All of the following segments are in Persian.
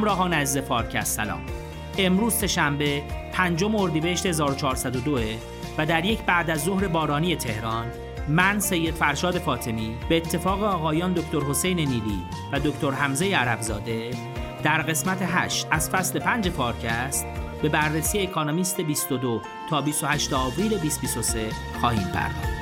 همراهان از فارکست سلام امروز شنبه پنجم اردیبهشت 1402 و در یک بعد از ظهر بارانی تهران من سید فرشاد فاطمی به اتفاق آقایان دکتر حسین نیلی و دکتر حمزه عربزاده در قسمت 8 از فصل 5 فارکست به بررسی اکانومیست 22 تا 28 آوریل 2023 خواهیم پرداخت.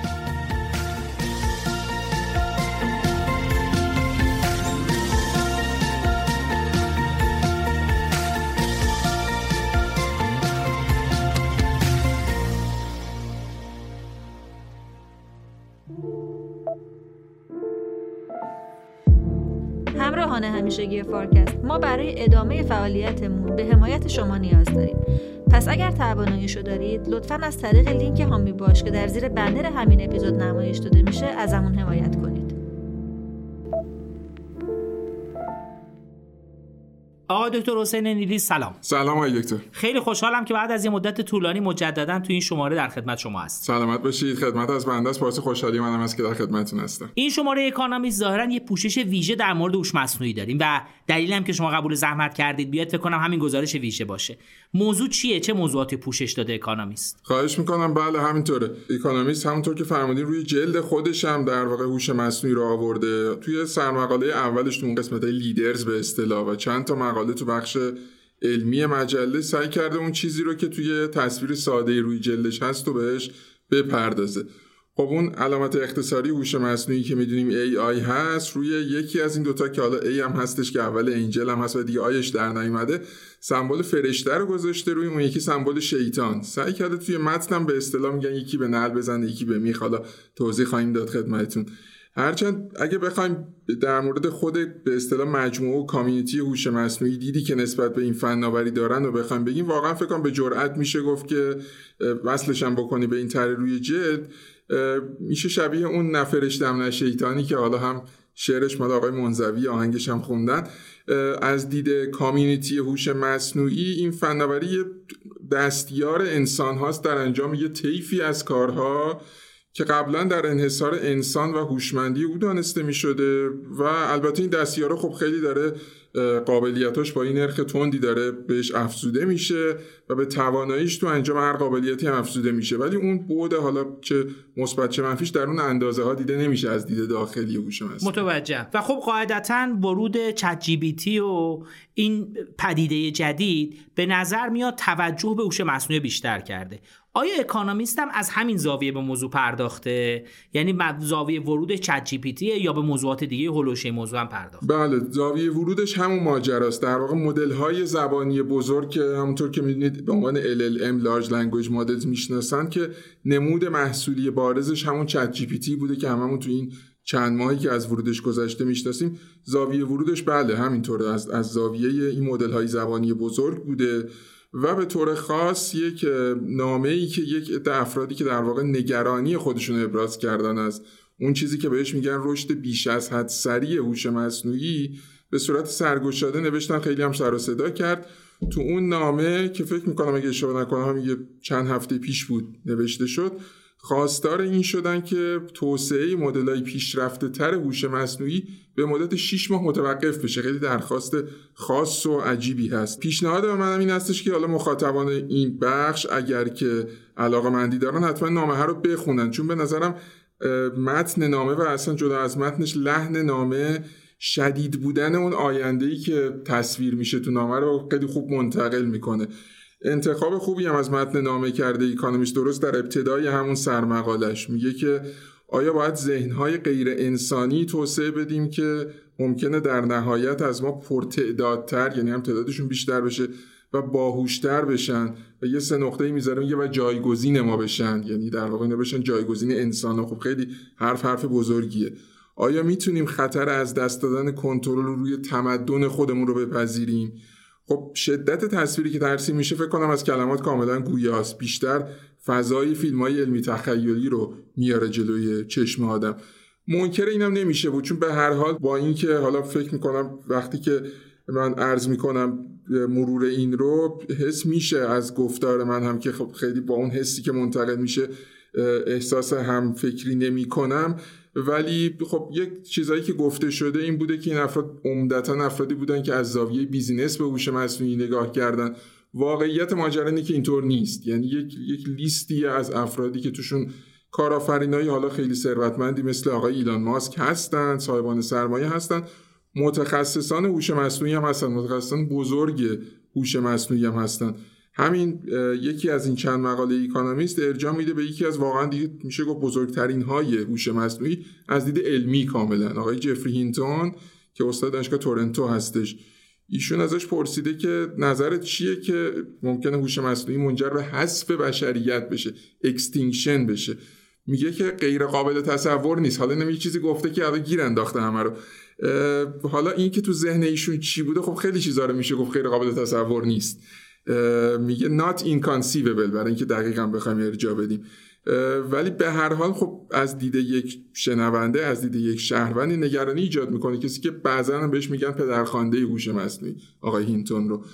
فارکست ما برای ادامه فعالیتمون به حمایت شما نیاز داریم. پس اگر تواناییشو دارید لطفا از طریق لینک هامی باش که در زیر بنر همین اپیزود نمایش داده میشه ازمون حمایت کنید. آقا دکتر حسین نیلی سلام. سلام آقای دکتر. خیلی خوشحالم که بعد از یه مدت طولانی مجددا تو این شماره در خدمت شما هست سلامت باشید. خدمت از بنده است. باعث خوشحالی منم است که در خدمتتون هستم. این شماره اکانومیست ظاهرا یه پوشش ویژه در مورد هوش مصنوعی داریم و دلیلی هم که شما قبول زحمت کردید بیاد فکر کنم همین گزارش ویژه باشه. موضوع چیه؟ چه موضوعاتی پوشش داده اکانومیست؟ خواهش می‌کنم. بله همینطوره. اکانومیست همونطور که فرمودین روی جلد خودش هم در واقع هوش مصنوعی رو آورده. توی سرمقاله اولش تو اون قسمت Leaders به اصطلاح و چند تا مقاله تو بخش علمی مجله سعی کرده اون چیزی رو که توی تصویر ساده روی جلدش هست و بهش بپردازه. خب اون علامت اختصاری هوش مصنوعی که می‌دونیم AI هست روی یکی از این دوتا که حالا A هم هستش که اول انجل هم هست و دیگه آیش در نیومده سمبل فرشته رو گذاشته روی اون یکی سمبل شیطان. سعی کرده توی متنم به اصطلاح میگن یکی به نل بزنه یکی به میخ. حالا توضیح خواهیم داد خدمتتون. هرچند اگه بخوایم در مورد خود به اصطلاح مجموعه و کامیونیتی هوش مصنوعی دیدی که نسبت به این فناوری دارن و بخوایم بگیم واقعا فکر کنم به جرئت میشه گفت که وصلش هم بکنی به این تره روی جلد. میشه شبیه اون نفرشتم نه شیطانی که حالا هم شعرش مال آقای منزوی آهنگش هم خوندن. از دید کامیونیتی هوش مصنوعی این فناوری دستیار انسان هاست در انجام یه طیفی از کارها. که قبلا در انحصار انسان و هوشمندی او دانسته می شده و البته این دستیاره خب خیلی داره قابلیتاش با این نرخ تندی داره بهش افزوده میشه و به تواناییش تو انجام هر قابلیتی هم افزوده میشه. ولی اون بود حالا چه مثبت چه منفیش در اون اندازه ها دیده نمیشه از دید داخلی هوش متوجه و خب قاعدتا ورود ChatGPT و این پدیده جدید به نظر میاد توجه به هوش مصنوعی بیشتر کرده. آیا اکانومیست هم از همین زاویه به موضوع پرداخته؟ یعنی زاویه ورود ChatGPT یا به موضوعات دیگه حول و حوش موضوع هم پرداخته؟ بله زاویه ورودش همون ماجراست. در واقع مدل های زبانی بزرگ که همونطور که می‌دونید به عنوان LLM Large Language Models می‌شناسن که نمود محصولی بارزش همون چت جی پی بوده که هممون تو این چند ماهی که از ورودش گذشته می‌شناسیم زاویه ورودش بله همینطوره از از زاویه این مدل های زبانی بزرگ بوده. و به طور خاص یک نامه ای که یک عده افرادی که در واقع نگرانی خودشون ابراز کردن از اون چیزی که بهش میگن رشد بیش از حد سریع هوش مصنوعی به صورت سرگشاده نوشتن خیلی هم سر و صدا کرد. تو اون نامه که فکر می‌کنم اگه اشتباه نکنم یه چند هفته پیش بود نوشته شد. خواستار این شدن که توسعه مدل‌های پیشرفته تر هوش مصنوعی به مدت 6 ماه متوقف بشه. خیلی درخواست خاص و عجیبی هست. پیشنهاد به منم این هستش که حالا مخاطبان این بخش اگر که علاقه مندی دارن حتما نامه رو بخونن. چون به نظرم متن نامه و اصلا جدا از متنش لحن نامه شدید بودن اون آینده ای که تصویر میشه تو نامه رو خیلی خوب منتقل می‌کنه. انتخاب خوبی هم از متن نامه کرده ایکانومیست درست در ابتدای همون سرمقالش. میگه که آیا باید ذهنهای غیر انسانی توسعه بدیم که ممکنه در نهایت از ما پرتعدادتر یعنی هم تعدادشون بیشتر بشه و باهوشتر بشن و یه سه نقطه می‌ذاره میگه و جایگزین ما بشن. یعنی در واقع بشن جایگزین انسان خب خیلی حرف حرف بزرگیه. آیا می‌تونیم خطر از دست دادن کنترل روی تمدن خودمون رو بپذیریم؟ خب شدت تصویری که ترسیم میشه فکر کنم از کلمات کاملا گویاست بیشتر فضای فیلم های علمی تخیلی رو میاره جلوی چشم آدم. منکر اینم نمیشه بود چون به هر حال با اینکه حالا فکر می‌کنم وقتی که من عرض می‌کنم مرور این رو حس میشه از گفتار من هم که خب خیلی با اون حسی که منتقل میشه احساس هم فکری نمی کنم ولی خب یک چیزایی که گفته شده این بوده که این افراد عمدتا افرادی بودن که از زاویه بیزینس به هوش مصنوعی نگاه کردن. واقعیت ماجرا اینه که اینطور نیست. یعنی یک, یک لیستی از افرادی که توشون کارآفرینایی حالا خیلی ثروتمندی مثل آقای ایلان ماسک هستن صاحبان سرمایه هستن. متخصصان هوش مصنوعی هم هستن. متخصصان بزرگ هوش مصنوعی هم هستن. همین یکی از این چند مقاله اکونومیست ارجاع میده به یکی از واقعا دیگه میشه گفت بزرگترین های هوش مصنوعی از دید علمی کاملا. آقای جفری هینتون که استاد دانشگاه تورنتو هستش. ایشون ازش پرسیده که نظرت چیه که ممکنه هوش مصنوعی منجر به حذف بشریت بشه extinction بشه؟ میگه که غیر قابل تصور نیست. حالا نمی چیزی گفته که الان گیر انداخته همه رو. حالا این که تو ذهن ایشون چی بوده خب خیلی چیزا رو میشه گفت غیر قابل تصور نیست. میگه not inconceivable برای اینکه دقیقا بخوایم ارجا بدیم. ولی به هر حال خب از دید یک شنونده از دید یک شهروندی نگرانی ایجاد می‌کنه. کسی که بعضا هم بهش میگن پدرخوانده هوش مصنوعی آقای هینتون رو.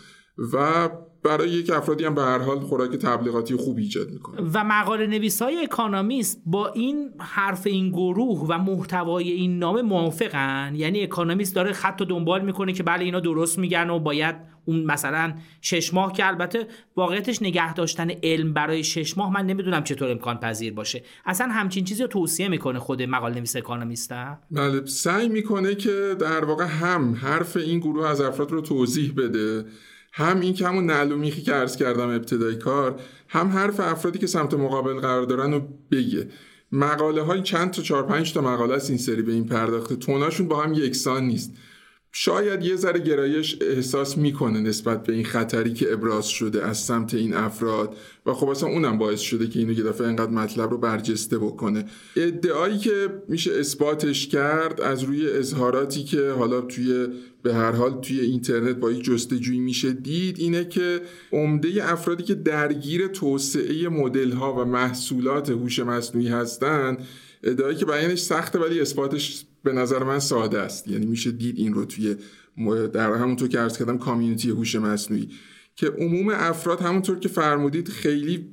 و برای یک افرادی هم به هر حال خوراک تبلیغاتی خوب ایجاد می‌کنه. و مقاله نویس های اکانامیست با این حرف این گروه و محتوای این نامه موافقن. یعنی اکانامیست داره خط و دنبال می‌کنه که بله اینا درست میگن و باید اون مثلا شش ماه که البته واقعیتش نگه داشتن علم برای شش ماه من نمی‌دونم چطور امکان پذیر باشه. اصلا همچین چیزی رو توصیه می‌کنه خود مقاله نویس اکانومیست بله سعی می‌کنه که در واقع هم حرف این گروه از افراد رو توضیح بده. هم این که همون نعلومیخی که عرض کردم ابتدای کار هم حرف افرادی که سمت مقابل قرار دارن رو بگه. مقاله های چند تا چهار پنج تا مقاله است این سری به این پرداخته. توناشون با هم یکسان نیست. شاید یه ذره گرایش احساس می‌کنه نسبت به این خطری که ابراز شده از سمت این افراد و خب اصلا اونم باعث شده که اینو یه دفعه اینقدر مطلب رو برجسته بکنه. ادعایی که میشه اثباتش کرد از روی اظهاراتی که حالا توی به هر حال توی اینترنت با یک جستجویی میشه دید اینه که عمده افرادی که درگیر توسعه مدل ها و محصولات هوش مصنوعی هستند ادعایی که بیانش سخته ولی اثباتش به نظر من ساده است. یعنی میشه دید این رو توی در همونطور که عرض کردم کامیونیتی هوش مصنوعی. که عموم افراد همونطور که فرمودید خیلی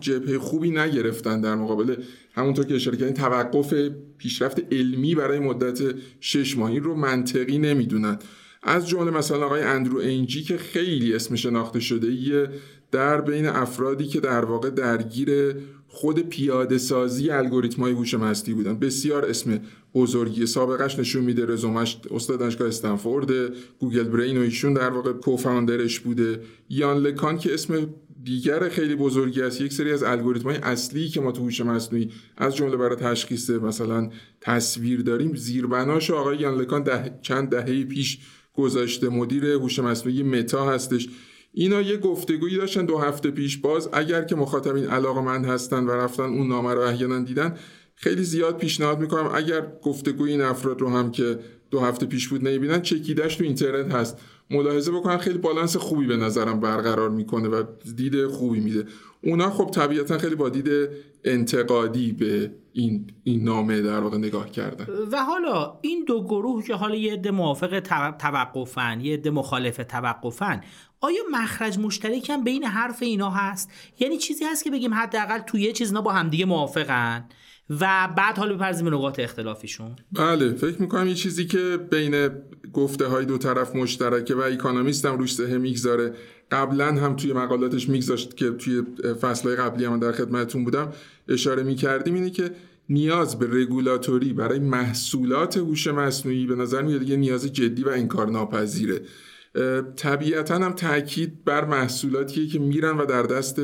جبهه خوبی نگرفتن در مقابل همونطور که اشاره کردین توقف پیشرفت علمی برای مدت شش ماهی رو منطقی نمی‌دونن. از جمله مثلا آقای اندرو اینجی که خیلی اسم شناخته شده یه در بین افرادی که در واقع درگیر خود پیاده سازی الگوریتم های هوش مصنوعی بودن. بسیار اسم بزرگی سابقش نشون میده. رزومش استاد دانشگاه استنفورد گوگل برین و ایشون در واقع کوفاندرش بوده. یان لکان که اسم دیگر خیلی بزرگی است یک سری از الگوریتم های اصلی که ما تو هوش مصنوعی از جمله برای تشخیص مثلا تصویر داریم زیربناش آقای یان لکان ده، چند دهه پیش گذاشته. مدیر هوش مصنوعی متا هستش. اینا یه گفتگویی داشتن دو هفته پیش باز. اگر که مخاطبین علاقمند هستن و رفتن اون نامه رو احیانا دیدن خیلی زیاد پیشنهاد می‌کنم اگر گفتگوی این افراد رو هم که دو هفته پیش بود نمی‌بینن چکیدش تو اینترنت هست. ملاحظه بکنن خیلی بالانس خوبی به نظرم برقرار می‌کنه و دید خوبی میده. اونا خب طبیعتا خیلی با دید انتقادی به این, این نامه در واقع نگاه کردن. و حالا این دو گروه که حالا یه عده موافق توقفن یه عده مخالف توقفن آیا مخرج مشترک بین حرف اینا هست؟ یعنی چیزی هست که بگیم حداقل توی یه چیز با همدیگه موافقن؟ و بعد حالا بپرزیم به نقاط اختلافیشون. بله فکر می‌کنم یه چیزی که بین گفته های دو طرف مشترکه و ایکانومیست هم روش سهه می‌گذاره. قبلا هم توی مقالاتش میگذاشت که توی فصلهای قبلی هم در خدمتتون بودم اشاره می‌کردیم اینه که نیاز به رگولاتوری برای محصولات هوش مصنوعی به نظر میاد یه نیاز جدی و انکارناپذیره. طبیعتا هم تاکید بر محصولاتیه که میرن و در دست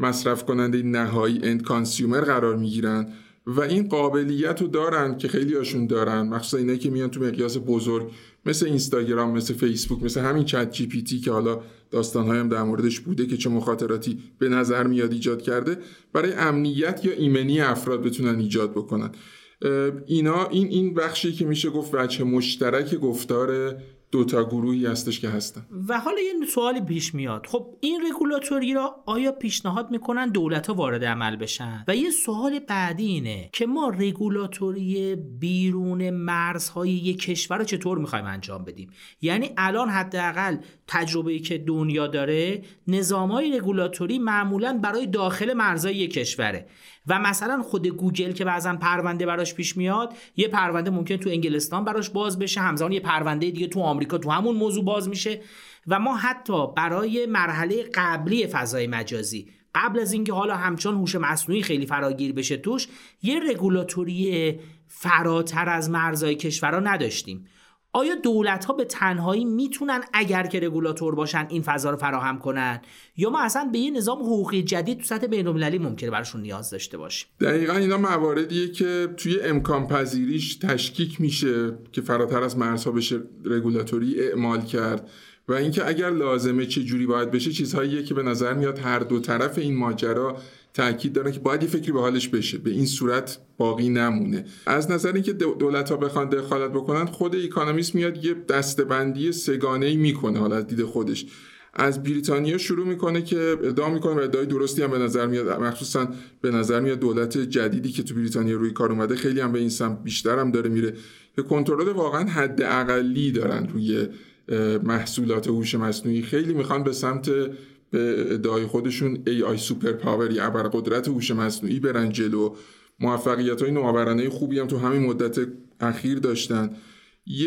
مصرف کننده نهایی اند consumer قرار می‌گیرن. و این قابلیت رو دارن که خیلی هاشون دارن. مخصوصا اینایی که میان تو مقیاس بزرگ مثل اینستاگرام مثل فیسبوک مثل همین چت جی پی تی که حالا داستانهایم در موردش بوده که چه مخاطراتی به نظر میاد ایجاد کرده برای امنیت یا ایمنی افراد بتونن ایجاد بکنن. اینا این این بخشی که میشه گفت وجه مشترک گفتار دوتا گروهی هستش که هستن. و حالا یه سوالی پیش میاد. خب این رگولاتوری را آیا پیشنهاد می‌کنن دولت ها وارد عمل بشن؟ و یه سوال بعدی اینه که ما رگولاتوری بیرون مرزهای یک کشور رو چطور می‌خوایم انجام بدیم؟ یعنی الان حداقل تجربه که دنیا داره نظام های رگولاتوری معمولا برای داخل مرزهای یک کشوره. و مثلا خود گوگل که بعضا پرونده براش پیش میاد یه پرونده ممکن تو انگلستان براش باز بشه همزمان یه پرونده دیگه تو آمریکا تو همون موضوع باز میشه و ما حتی برای مرحله قبلی فضای مجازی قبل از اینکه حالا همچون هوش مصنوعی خیلی فراگیر بشه توش یه رگولاتوری فراتر از مرزهای کشورها نداشتیم. آیا دولت ها به تنهایی می‌تونن اگر که رگولاتور باشن این فضا رو فراهم کنن؟ یا ما اصلا به یه نظام حقوقی جدید تو سطح بین المللی ممکنه براشون نیاز داشته باشیم؟ دقیقا اینا مواردیه که توی امکان پذیریش تشکیک میشه که فراتر از مرزها بشه رگولاتوری اعمال کرد و اینکه اگر لازمه چه جوری باید بشه چیزهاییه که به نظر میاد هر دو طرف این ماجرا تاکید دارن که باید یه فکری به حالش بشه. به این صورت باقی نمونه. از نظر اینکه دولت ها بخوان دخالت بکنن خود اکانومیست میاد یه دستبندی سگانه ای می‌کنه حالا از دید خودش. از بریتانیا شروع می‌کنه که ادعا می‌کنه و ادعای درستی هم به نظر میاد. مخصوصا به نظر میاد دولت جدیدی که تو بریتانیا روی کار اومده خیلی هم به این سمت بیشتر هم داره میره. که کنترل واقعا حد اقلی دارن روی محصولات هوش مصنوعی. خیلی می‌خوان به سمت به ادعای خودشون AI سوپر پاور یا قدرت هوش مصنوعی برن جلو. موفقیت های نوآورانه خوبی هم تو همین مدت اخیر داشتن.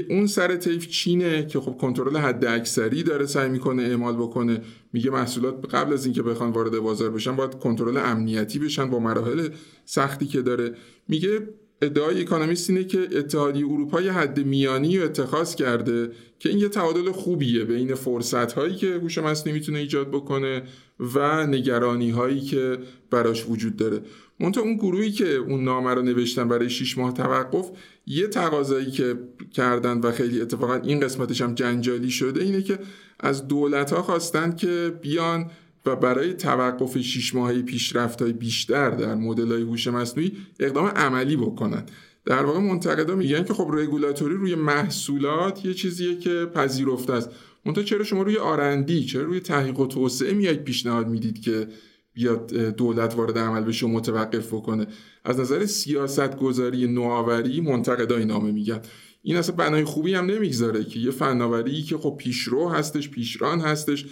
اون سر طیف چینه که خب کنترل حد اکثری داره سعی می‌کنه اعمال بکنه. میگه محصولات قبل از اینکه بخوان وارد بازار بشن باید کنترل امنیتی بشن با مراحل سختی که داره. میگه ادعای اکانومیست اینه که اتحادیه اروپا یه حد میانی رو اتخاذ کرده که این یه تعادل خوبیه بین فرصت هایی که هوش مصنوعی می‌تونه ایجاد بکنه و نگرانی هایی که براش وجود داره. منتها اون گروهی که اون نامه رو نوشتن برای 6 ماه توقف یه تقاضایی که کردن و خیلی اتفاقا این قسمتش هم جنجالی شده اینه که از دولت ها خواستن که بیان و برای توقف 6 ماهه پیشرفت های بیشتر در مدل های هوش مصنوعی اقدام عملی بکنن در واقع منتقدا میگن که خب رگولاتوری روی محصولات یه چیزیه که پذیرفته است. منتها چرا شما روی آرندی چرا روی تحقیق و توسعه میایید پیشنهاد می‌دید که بیاد دولت وارد عمل بشه و متوقف بکنه؟ از نظر سیاست گذاری نوآوری منتقدای نامه میگن. این اصلا بنای خوبی هم نمی‌گذاره که یه فناوری که خب پیشرو هستش پیشران هستش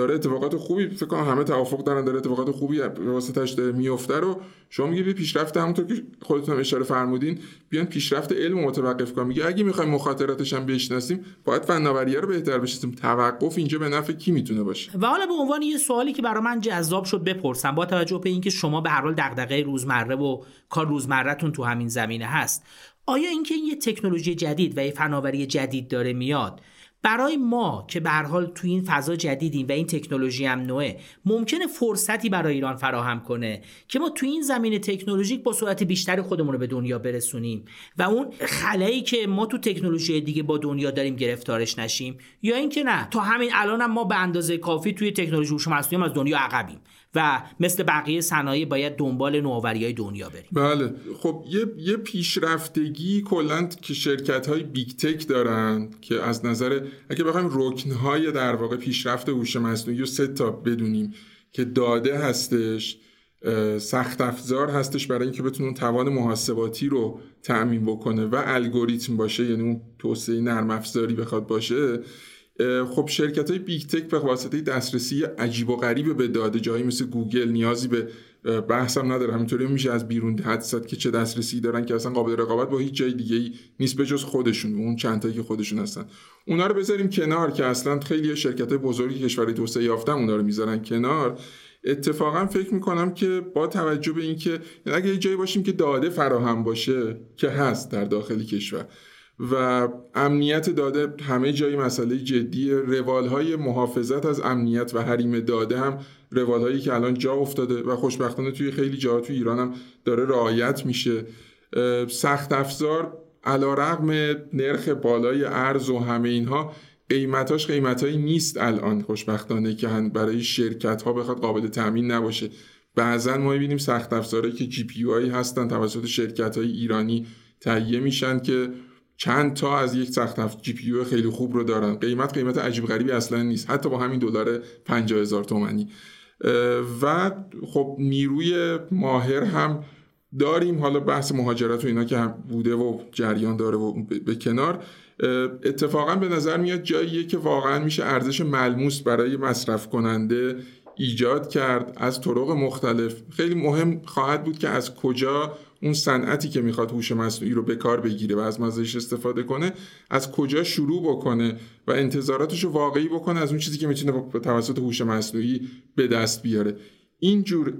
داره اتفاقات خوبی فکر کنم همه توافق دارن داره اتفاقات خوبی واسطش داره میفته رو. شما میگه بی پیشرفت همونطور که خودتون اشاره فرمودین بیان پیشرفت علم متوقف کن میگه اگه می‌خوایم مخاطراتش هم بشناسیم باید فناوری رو بهتر بشناسیم. توقف اینجا به نفع کی می‌تونه باشه؟ و حالا به عنوان یه سوالی که برای من جذاب شد بپرسم با توجه به اینکه شما به هر حال دغدغه روزمره و کار روزمرهتون تو همین زمینه هست آیا اینکه این یه تکنولوژی جدید و یه فناوری جدید داره میاد برای ما که به حال تو این فضا جدیدیم و این تکنولوژی هم نوعه ممکنه فرصتی برای ایران فراهم کنه که ما تو این زمینه تکنولوژیک با سرعت بیشتری خودمون رو به دنیا برسونیم و اون خلایی که ما تو تکنولوژی دیگه با دنیا داریم گرفتارش نشیم. یا اینکه نه تا همین الان هم ما به اندازه کافی توی تکنولوژی هوش مصنوعی از دنیا عقبیم. و مثل بقیه صنایع باید دنبال نوآوری های دنیا بریم. بله. خب یه, یه پیشرفتگی کلا که شرکت های big tech دارن که از نظر اگه بخوایم رکن های در واقع پیشرفت هوش مصنوعی رو سه تا بدونیم که داده هستش سخت افزار هستش برای اینکه بتونه توان محاسباتی رو تأمین بکنه و الگوریتم باشه یعنی اون توسعه نرم افزاری بخواد باشه. خب شرکت های big tech به واسطه دسترسی عجیب و غریب به داده جایی مثل گوگل نیازی به بحثم نداره. همینطوری میشه از بیرون حدس زد که چه دسترسی دارن که اصلا قابل رقابت با هیچ جای دیگه ای نیست به جز خودشون اون چند تایی که خودشون هستن. اونا رو بذاریم کنار که اصلا خیلی شرکت بزرگی کشوری توسعه یافتن اونا رو می‌ذارن کنار. اتفاقا فکر می‌کنم که با توجه به اینکه اگه یه جایی باشیم که داده فراهم باشه که هست در داخل کشور و امنیت داده همه جایی مسئله جدی. روال های محافظت از امنیت و حریم داده هم روال هایی که الان جا افتاده و خوشبختانه توی خیلی جاها توی ایران هم داره رعایت میشه. سخت افزار علا رقم نرخ بالای ارز و همه اینها قیمتاش قیمتهایی نیست الان خوشبختانه که برای شرکت ها بخواد قابل تامین نباشه. بعضا ما ببینیم سخت افزارهایی که جی پی هستن توسط شرکت های ایرانی تهیه میشن که چند تا از یک سخت جی پی خیلی خوب رو دارن. قیمت قیمت عجیب غریبی اصلا نیست. حتی با همین دلار 50 هزار تومنی و خب نیروی ماهر هم داریم. حالا بحث مهاجرت و اینا که هم بوده و جریان داره و به کنار. اتفاقا به نظر میاد جاییه که واقعا میشه ارزش ملموس برای مصرف کننده ایجاد کرد از طرق مختلف. خیلی مهم خواهد بود که از کجا اون صنعتی که می‌خواد هوش مصنوعی رو به کار بگیره و از مزایش استفاده کنه از کجا شروع بکنه و انتظاراتش رو واقعی بکنه از اون چیزی که می‌تونه توسط هوش مصنوعی به دست بیاره. اینجور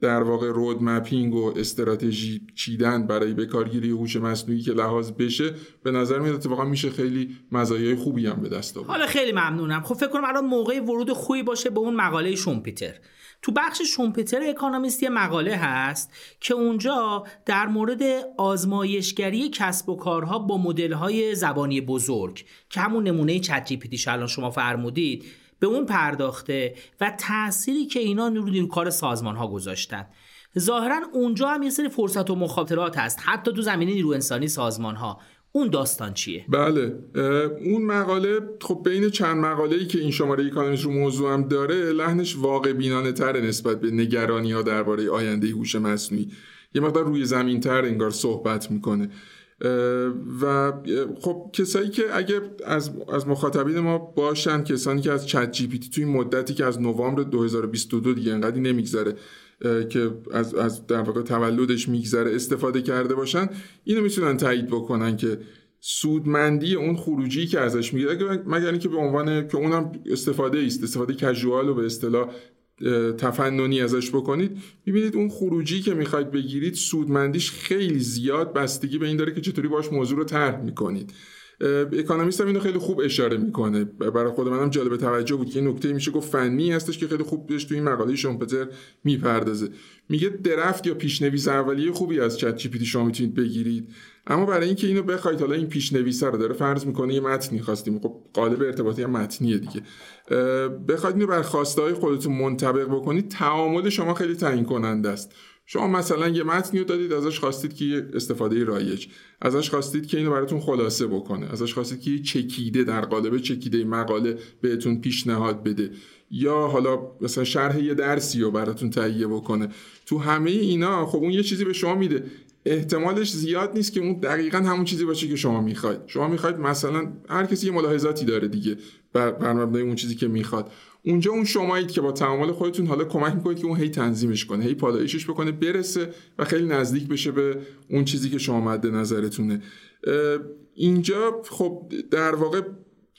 در واقع رود مپینگ و استراتژی چیدن برای بکارگیری هوش مصنوعی که لحاظ بشه به نظر میاد اتفاقا میشه خیلی مزایای خوبی هم به دست آورد. حالا خیلی ممنونم. خب فکر کنم الان موقع ورود خوبی باشه به اون مقاله شومپیتر تو بخش شومپیتر اکانومیست یه مقاله هست که اونجا در مورد آزمایشگری کسب و کارها با مدل‌های زبانی بزرگ که همون نمونه چت جی الان شما فرمودید به اون پرداخته و تأثیری که اینا نیرو کار سازمان ها گذاشتن. ظاهرا اونجا هم یه سری فرصت و مخاطرات هست حتی تو زمینه نیرو انسانی سازمان ها اون داستان چیه؟ بله اون مقاله خب بین چند مقاله ای که این شماره اکونومیست رو موضوع هم داره لحنش واقع بینانه تر نسبت به نگرانی ها درباره آینده هوش مصنوعی. یه مقدار روی زمین تر انگار صحبت می‌کنه. و خب کسایی که اگه از, از مخاطبین ما باشن کسانی که از چت جی پی تی توی مدتی که از نوامبر 2022 دیگه انقدری نمیگذره که از, از در واقع تولدش میگذره استفاده کرده باشن اینو می‌تونن تایید بکنن که سودمندی اون خروجی که ازش می‌گیره. مگر اینکه به عنوان که اونم استفاده است استفاده کژوال و به اصطلاح تفننی ازش بکنید می‌بینید اون خروجی که می‌خواید بگیرید سودمندیش خیلی زیاد بستگی به این داره که چطوری باش موضوع رو طرح می‌کنید. اکانومیست هم اینو خیلی خوب اشاره می‌کنه. برای خود منم جالب توجه بود که این نکته میشه گفت فنی هستش که خیلی خوب بهش تو این مقاله شومپتر می‌پردازه. میگه درفت یا پیشنویس اولیه خوبی از چت جی شما می‌تونید بگیرید. اما برای اینکه اینو بخواید حالا این پیشنویسه رو داره فرض می‌کنه یه متنی خواستیم خب قالب ارتباطی هم متنیه دیگه. بخواید اینو بر خواسته های خودتون منطبق بکنید تعامل شما خیلی تعیین کننده است. شما مثلا یه متنی رو دادید ازش خواستید که استفاده رایج. ازش خواستید که اینو براتون خلاصه بکنه. ازش خواستید که یه چکیده در قالب چکیده مقاله بهتون پیشنهاد بده. یا حالا مثلا شرح یه درسی رو براتون تهیه بکنه. تو همه اینا خب اون یه چیزی به شما میده. احتمالش زیاد نیست که اون دقیقا همون چیزی باشه که شما می‌خواید. شما می‌خواید مثلا هر کسی یه ملاحظاتی داره دیگه بر مبنای اون چیزی که می‌خواد. اونجا اون شمایید که با تعامل خودتون حالا کمک می‌کنید که اون هی تنظیمش کنه هی پالایشش بکنه برسه و خیلی نزدیک بشه به اون چیزی که شما مد نظرتونه. اینجا خب در واقع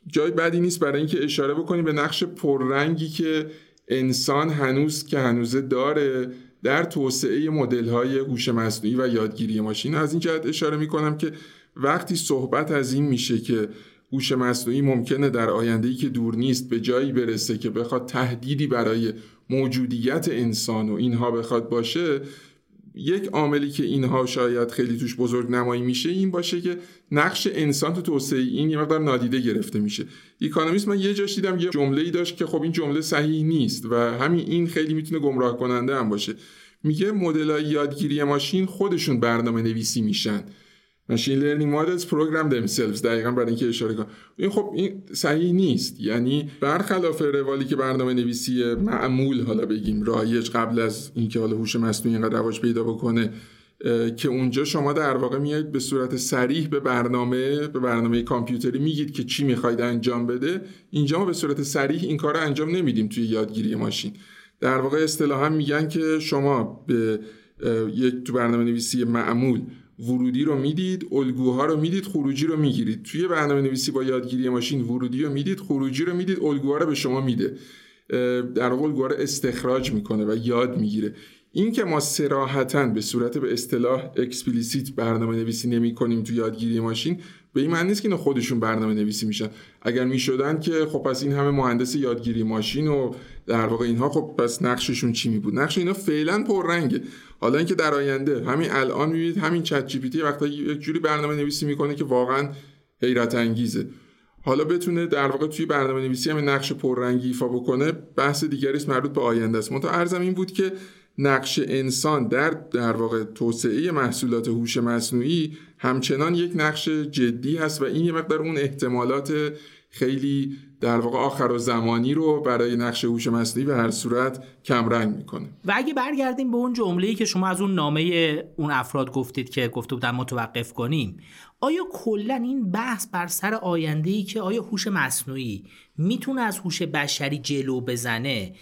جای بدی نیست برای اینکه اشاره بکنیم به نقش پررنگی که انسان هنوز که هنوزه داره. در توسعه مدل های هوش مصنوعی و یادگیری ماشین. از این جهت اشاره می‌کنم که وقتی صحبت از این میشه که هوش مصنوعی ممکنه در آینده ای که دور نیست به جایی برسه که بخواد تهدیدی برای موجودیت انسان و اینها بخواد باشه یک عاملی که اینها شاید خیلی توش بزرگ نمایی میشه این باشه که نقش انسان تو توسعه این یه مقدار نادیده گرفته میشه. اکونومیست من یه جاش دیدم یه جمله ای داشت که خب این جمله صحیح نیست و همین این خیلی می‌تونه گمراه کننده هم باشه. میگه مدل یادگیری ماشین خودشون برنامه نویسی میشن. machine learning models program themselves دقیقا برای اینکه اشاره کنم. این خب این صحیح نیست. یعنی برخلاف روالی که برنامه نویسی معمول حالا بگیم رایج قبل از اینکه حالا هوش مصنوعی اینقدر رواج پیدا بکنه که اونجا شما در واقع میایید به صورت سریح به برنامه به برنامه کامپیوتری میگید که چی می‌خواید انجام بده. اینجا ما به صورت سریح این کار رو انجام نمیدیم توی یادگیری ماشین. در واقع اصطلاحا میگن که شما به یک تو برنامه نویسی معمول ورودی رو می‌دید الگوها رو می‌دید خروجی رو می‌گیرید. توی برنامه نویسی با یادگیری ماشین ورودی رو می‌دید خروجی رو می‌دید الگوها رو به شما میده. در واقع الگوها رو استخراج می‌کنه و یاد می‌گیره. این که ما صراحتا به صورت به اصطلاح explicit برنامه نویسی نمی کنیم تو یادگیری ماشین به این معنی نیست که اینا خودشون برنامه نویسی میشن. اگر می‌شدن که خب پس این همه مهندس یادگیری ماشین و در واقع اینها خب پس نقششون چی می بود نقش اینا فعلا پررنگه. حالا اینکه در آینده همین الان می‌بینید همین چت جی پی تی وقتا یک جوری برنامه نویسی می‌کنه که واقعا حیرت انگیزه. حالا بتونه در واقع توی برنامه نویسی همین نقش پررنگی ایفا بکنه بحث دیگری است مربوط به آینده است. منتها عرضم این بود که نقش انسان در در واقع توسعه محصولات هوش مصنوعی همچنان یک نقش جدی هست و این یه مقدار اون احتمالات خیلی در واقع آخر و زمانی رو برای نقش هوش مصنوعی به هر صورت کمرنگ می‌کنه. و اگه برگردیم به اون جمله‌ای که شما از اون نامه اون افراد گفتید که گفته بودن متوقف کنیم آیا کلا این بحث بر سر آینده ای که آیا هوش مصنوعی می‌تونه از هوش بشری جلو بزنه